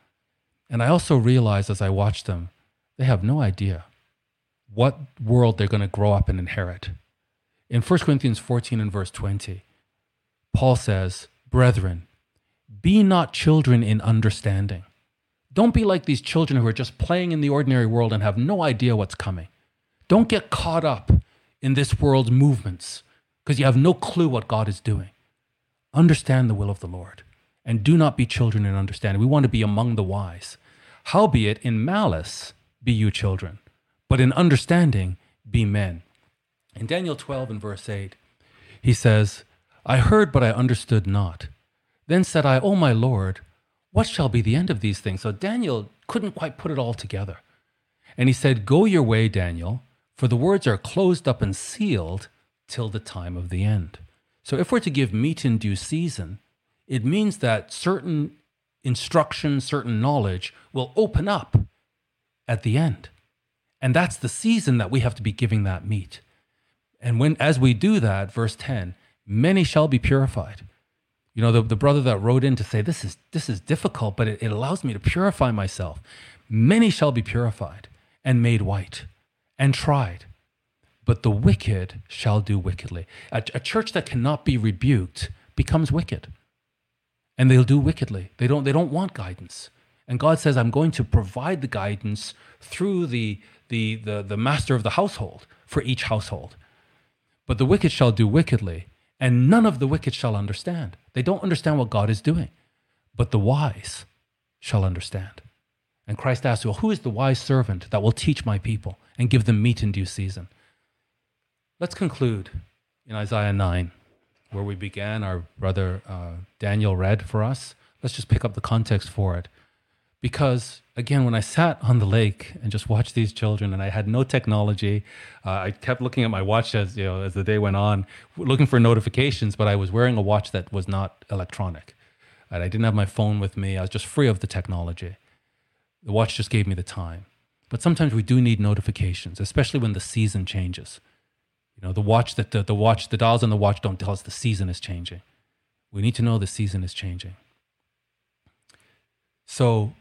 And I also realized as I watched them, they have no idea what world they're going to grow up and inherit. In 1 Corinthians 14 and verse 20, Paul says, Brethren, be not children in understanding. Don't be like these children who are just playing in the ordinary world and have no idea what's coming. Don't get caught up in this world's movements because you have no clue what God is doing. Understand the will of the Lord and do not be children in understanding. We want to be among the wise. Howbeit, in malice be you children, but in understanding be men. In Daniel 12 and verse 8, he says, I heard, but I understood not. Then said I, O my Lord, what shall be the end of these things? So Daniel couldn't quite put it all together. And he said, Go your way, Daniel, for the words are closed up and sealed till the time of the end. So if we're to give meat in due season, it means that certain instruction, certain knowledge will open up at the end. And that's the season that we have to be giving that meat. And when as we do that, verse 10, many shall be purified. You know, the, the brother that wrote in to say, This is this is difficult, but it, it allows me to purify myself. Many shall be purified and made white and tried. But the wicked shall do wickedly. A, a church that cannot be rebuked becomes wicked and they'll do wickedly. They don't, they don't want guidance. And God says, I'm going to provide the guidance through the, the, the, the master of the household for each household. But the wicked shall do wickedly, and none of the wicked shall understand. They don't understand what God is doing, but the wise shall understand. And Christ asks, Well, who is the wise servant that will teach my people and give them meat in due season? Let's conclude in Isaiah 9 where we began, our brother uh, Daniel read for us. Let's just pick up the context for it. Because again, when I sat on the lake and just watched these children, and I had no technology, uh, I kept looking at my watch as you know as the day went on, looking for notifications. But I was wearing a watch that was not electronic, and I didn't have my phone with me. I was just free of the technology. The watch just gave me the time. But sometimes we do need notifications, especially when the season changes. You know, the watch that the, the watch, the dials on the watch don't tell us the season is changing. We need to know the season is changing. So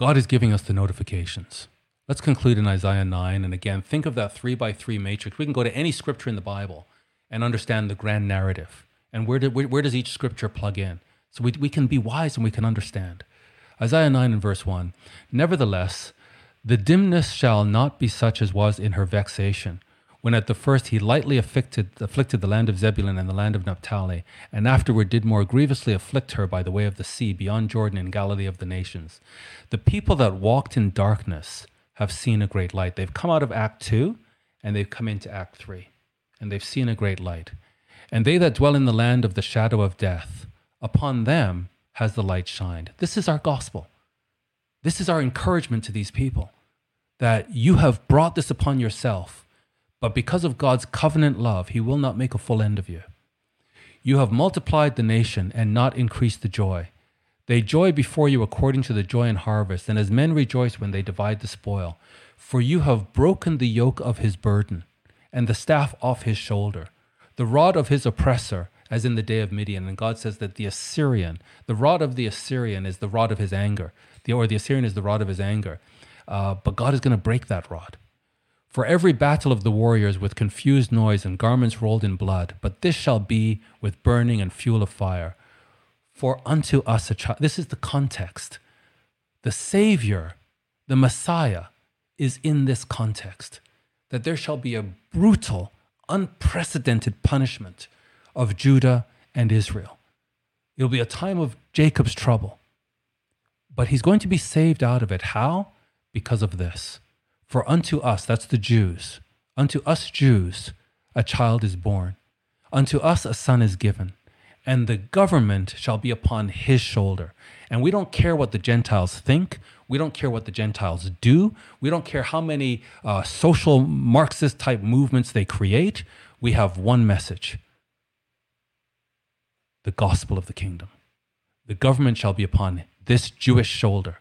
God is giving us the notifications. Let's conclude in Isaiah 9. And again, think of that three by three matrix. We can go to any scripture in the Bible and understand the grand narrative. And where, did, where, where does each scripture plug in? So we, we can be wise and we can understand. Isaiah 9 and verse 1 Nevertheless, the dimness shall not be such as was in her vexation when at the first he lightly afflicted, afflicted the land of Zebulun and the land of Naphtali, and afterward did more grievously afflict her by the way of the sea beyond Jordan in Galilee of the nations. The people that walked in darkness have seen a great light. They've come out of Act 2 and they've come into Act 3, and they've seen a great light. And they that dwell in the land of the shadow of death, upon them has the light shined. This is our gospel. This is our encouragement to these people that you have brought this upon yourself but because of God's covenant love, he will not make a full end of you. You have multiplied the nation and not increased the joy. They joy before you according to the joy in harvest, and as men rejoice when they divide the spoil. For you have broken the yoke of his burden, and the staff off his shoulder, the rod of his oppressor, as in the day of Midian. And God says that the Assyrian, the rod of the Assyrian is the rod of his anger, the, or the Assyrian is the rod of his anger. Uh, but God is going to break that rod. For every battle of the warriors with confused noise and garments rolled in blood, but this shall be with burning and fuel of fire. For unto us a child, this is the context. The Savior, the Messiah, is in this context that there shall be a brutal, unprecedented punishment of Judah and Israel. It'll be a time of Jacob's trouble. But he's going to be saved out of it. How? Because of this. For unto us, that's the Jews, unto us Jews, a child is born, unto us a son is given, and the government shall be upon his shoulder. And we don't care what the Gentiles think. We don't care what the Gentiles do. We don't care how many uh, social Marxist type movements they create. We have one message the gospel of the kingdom. The government shall be upon this Jewish shoulder.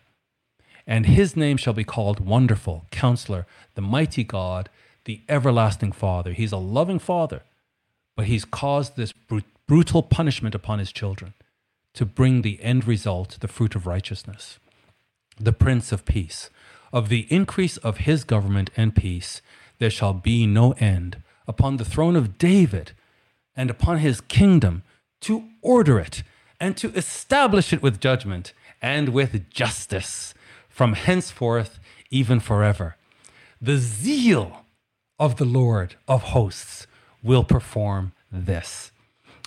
And his name shall be called Wonderful, Counselor, the Mighty God, the Everlasting Father. He's a loving Father, but he's caused this brut- brutal punishment upon his children to bring the end result, the fruit of righteousness. The Prince of Peace. Of the increase of his government and peace, there shall be no end upon the throne of David and upon his kingdom to order it and to establish it with judgment and with justice from henceforth, even forever. The zeal of the Lord of hosts will perform this.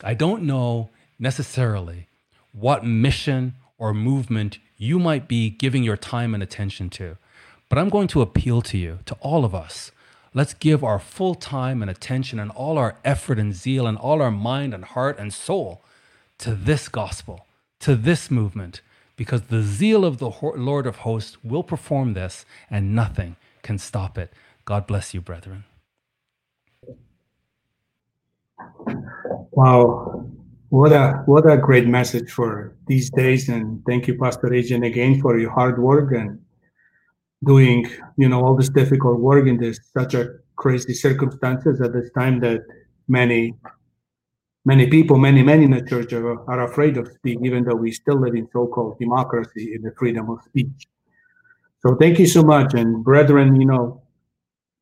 I don't know necessarily what mission or movement you might be giving your time and attention to, but I'm going to appeal to you, to all of us. Let's give our full time and attention and all our effort and zeal and all our mind and heart and soul to this gospel, to this movement, because the zeal of the Lord of hosts will perform this, and nothing can stop it. God bless you, brethren. Wow. What a what a great message for these days. And thank you, Pastor Adrian, again for your hard work and doing, you know, all this difficult work in this such a crazy circumstances at this time that many many people, many men in the church are, are afraid of speak, even though we still live in so-called democracy in the freedom of speech. So thank you so much. And brethren, you know,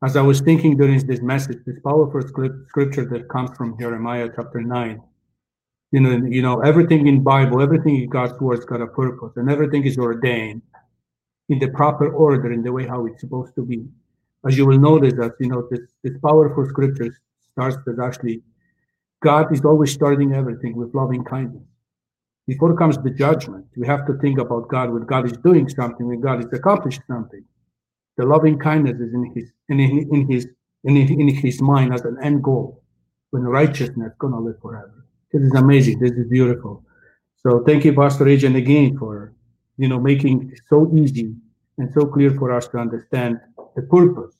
as I was thinking during this message, this powerful scripture that comes from Jeremiah chapter 9, you know, you know, everything in Bible, everything in God's word's got a purpose and everything is ordained in the proper order, in the way how it's supposed to be. As you will notice that, you know, this, this powerful scripture starts with actually God is always starting everything with loving kindness. Before comes the judgment, we have to think about God when God is doing something, when God is accomplishing something. The loving kindness is in his in, His in his in, in his mind as an end goal, when righteousness is gonna live forever. This is amazing. This is beautiful. So thank you, Pastor Adrian, again for you know making it so easy and so clear for us to understand the purpose,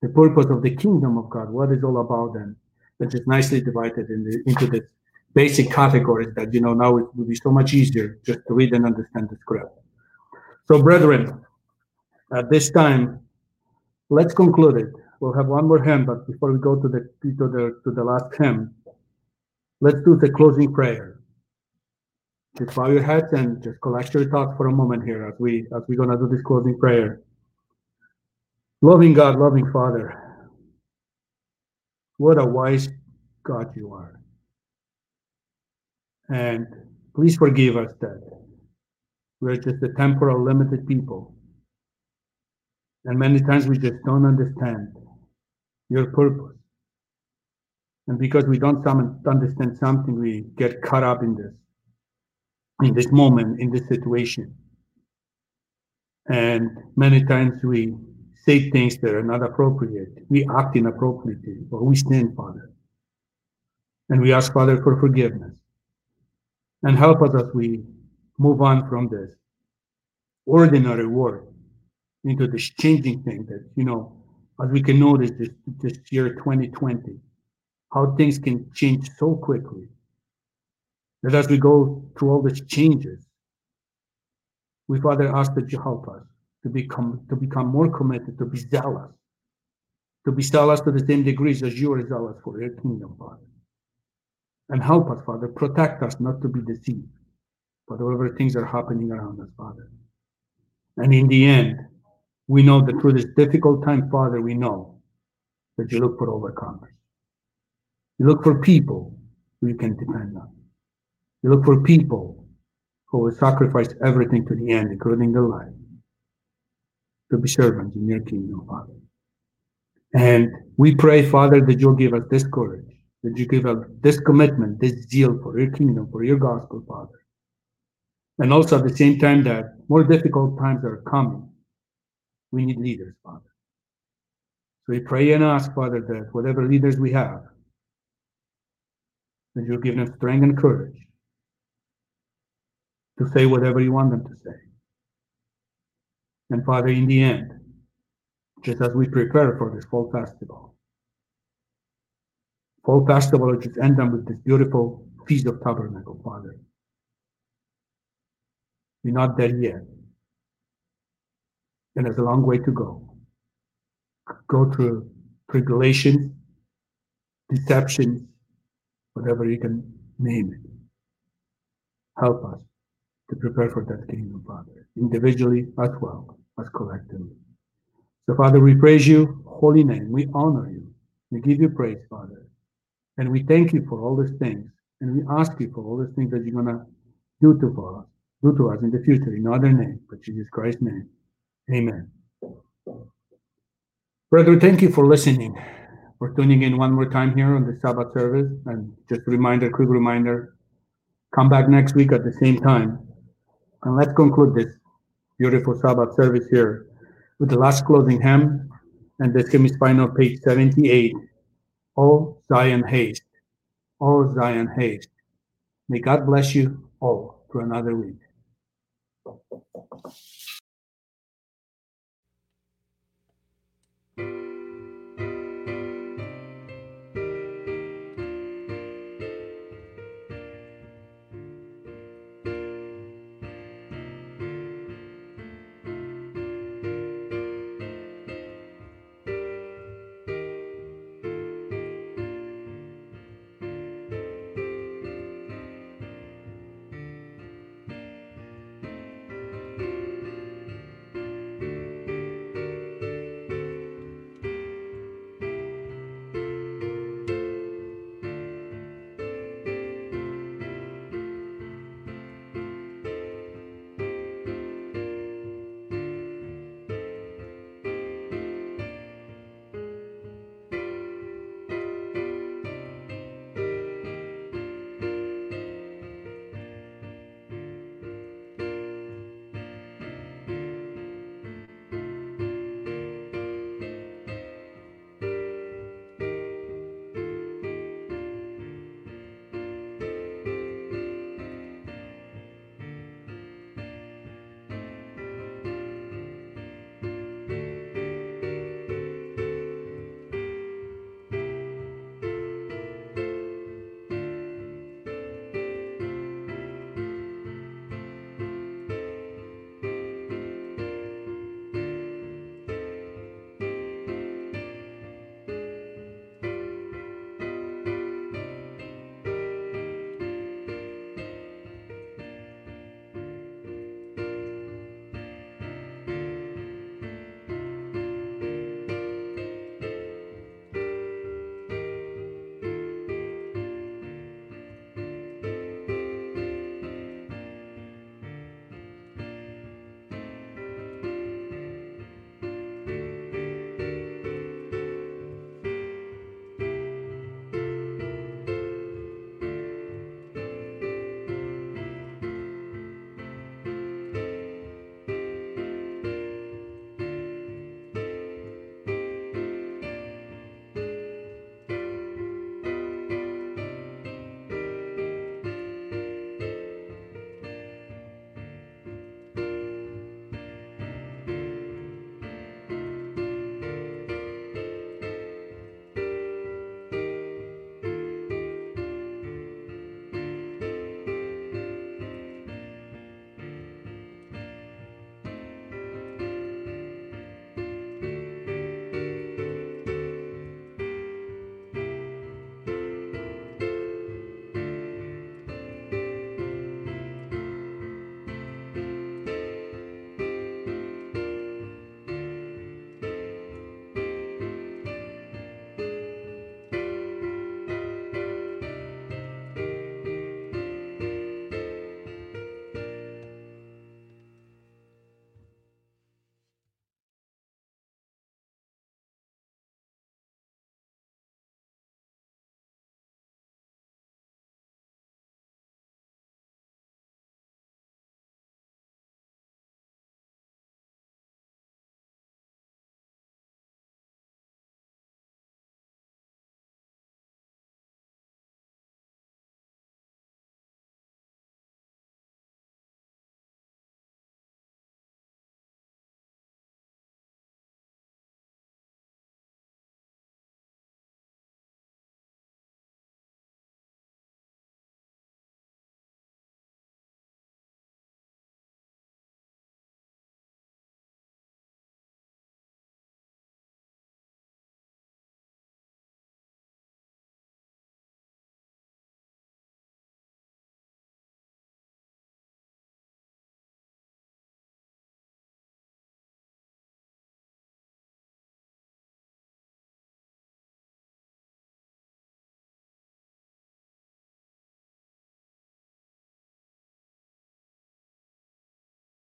the purpose of the kingdom of God, what it's all about, and that is nicely divided in the, into the basic categories that you know now it will be so much easier just to read and understand the script. So, brethren, at this time, let's conclude it. We'll have one more hymn, but before we go to the to the to the last hymn, let's do the closing prayer. Just bow your heads and just collect your thoughts for a moment here as we as we're gonna do this closing prayer. Loving God, loving Father, what a wise God you are. And please forgive us that we're just a temporal, limited people. And many times we just don't understand your purpose. And because we don't understand something, we get caught up in this, in this moment, in this situation. And many times we say things that are not appropriate. We act inappropriately, or we sin, Father. And we ask, Father, for forgiveness. And help us as we move on from this ordinary world into this changing thing that, you know, as we can notice this, this year 2020, how things can change so quickly. That as we go through all these changes, we, Father, ask that you help us to become to become more committed, to be zealous, to be zealous to the same degrees as you are zealous for your kingdom, Father. And help us, Father, protect us not to be deceived by whatever things are happening around us, Father. And in the end, we know that through this difficult time, Father, we know that you look for overcomers. You look for people who you can depend on. You look for people who will sacrifice everything to the end, including their life, to be servants in your kingdom, Father. And we pray, Father, that you'll give us this courage, that you give us this commitment, this zeal for your kingdom, for your gospel, Father. And also at the same time that more difficult times are coming, we need leaders, Father. So we pray and ask, Father, that whatever leaders we have, that you'll give them strength and courage to say whatever you want them to say. And Father, in the end, just as we prepare for this fall festival, fall festival just end up with this beautiful feast of tabernacle, Father. We're not there yet. And there's a long way to go. Go through tribulation, deception, whatever you can name it. Help us to prepare for that kingdom, Father, individually as well as collectively. So, Father, we praise you, holy name. We honor you. We give you praise, Father. And we thank you for all these things. And we ask you for all these things that you're going to do to us, do to us in the future, in other name, but Jesus Christ's name. Amen. Brother, thank you for listening, for tuning in one more time here on the Sabbath service. And just a reminder, quick reminder, come back next week at the same time. And let's conclude this beautiful Sabbath service here with the last closing hymn. And this hymn is on page 78. O Zion haste, O Zion haste. May God bless you all for another week.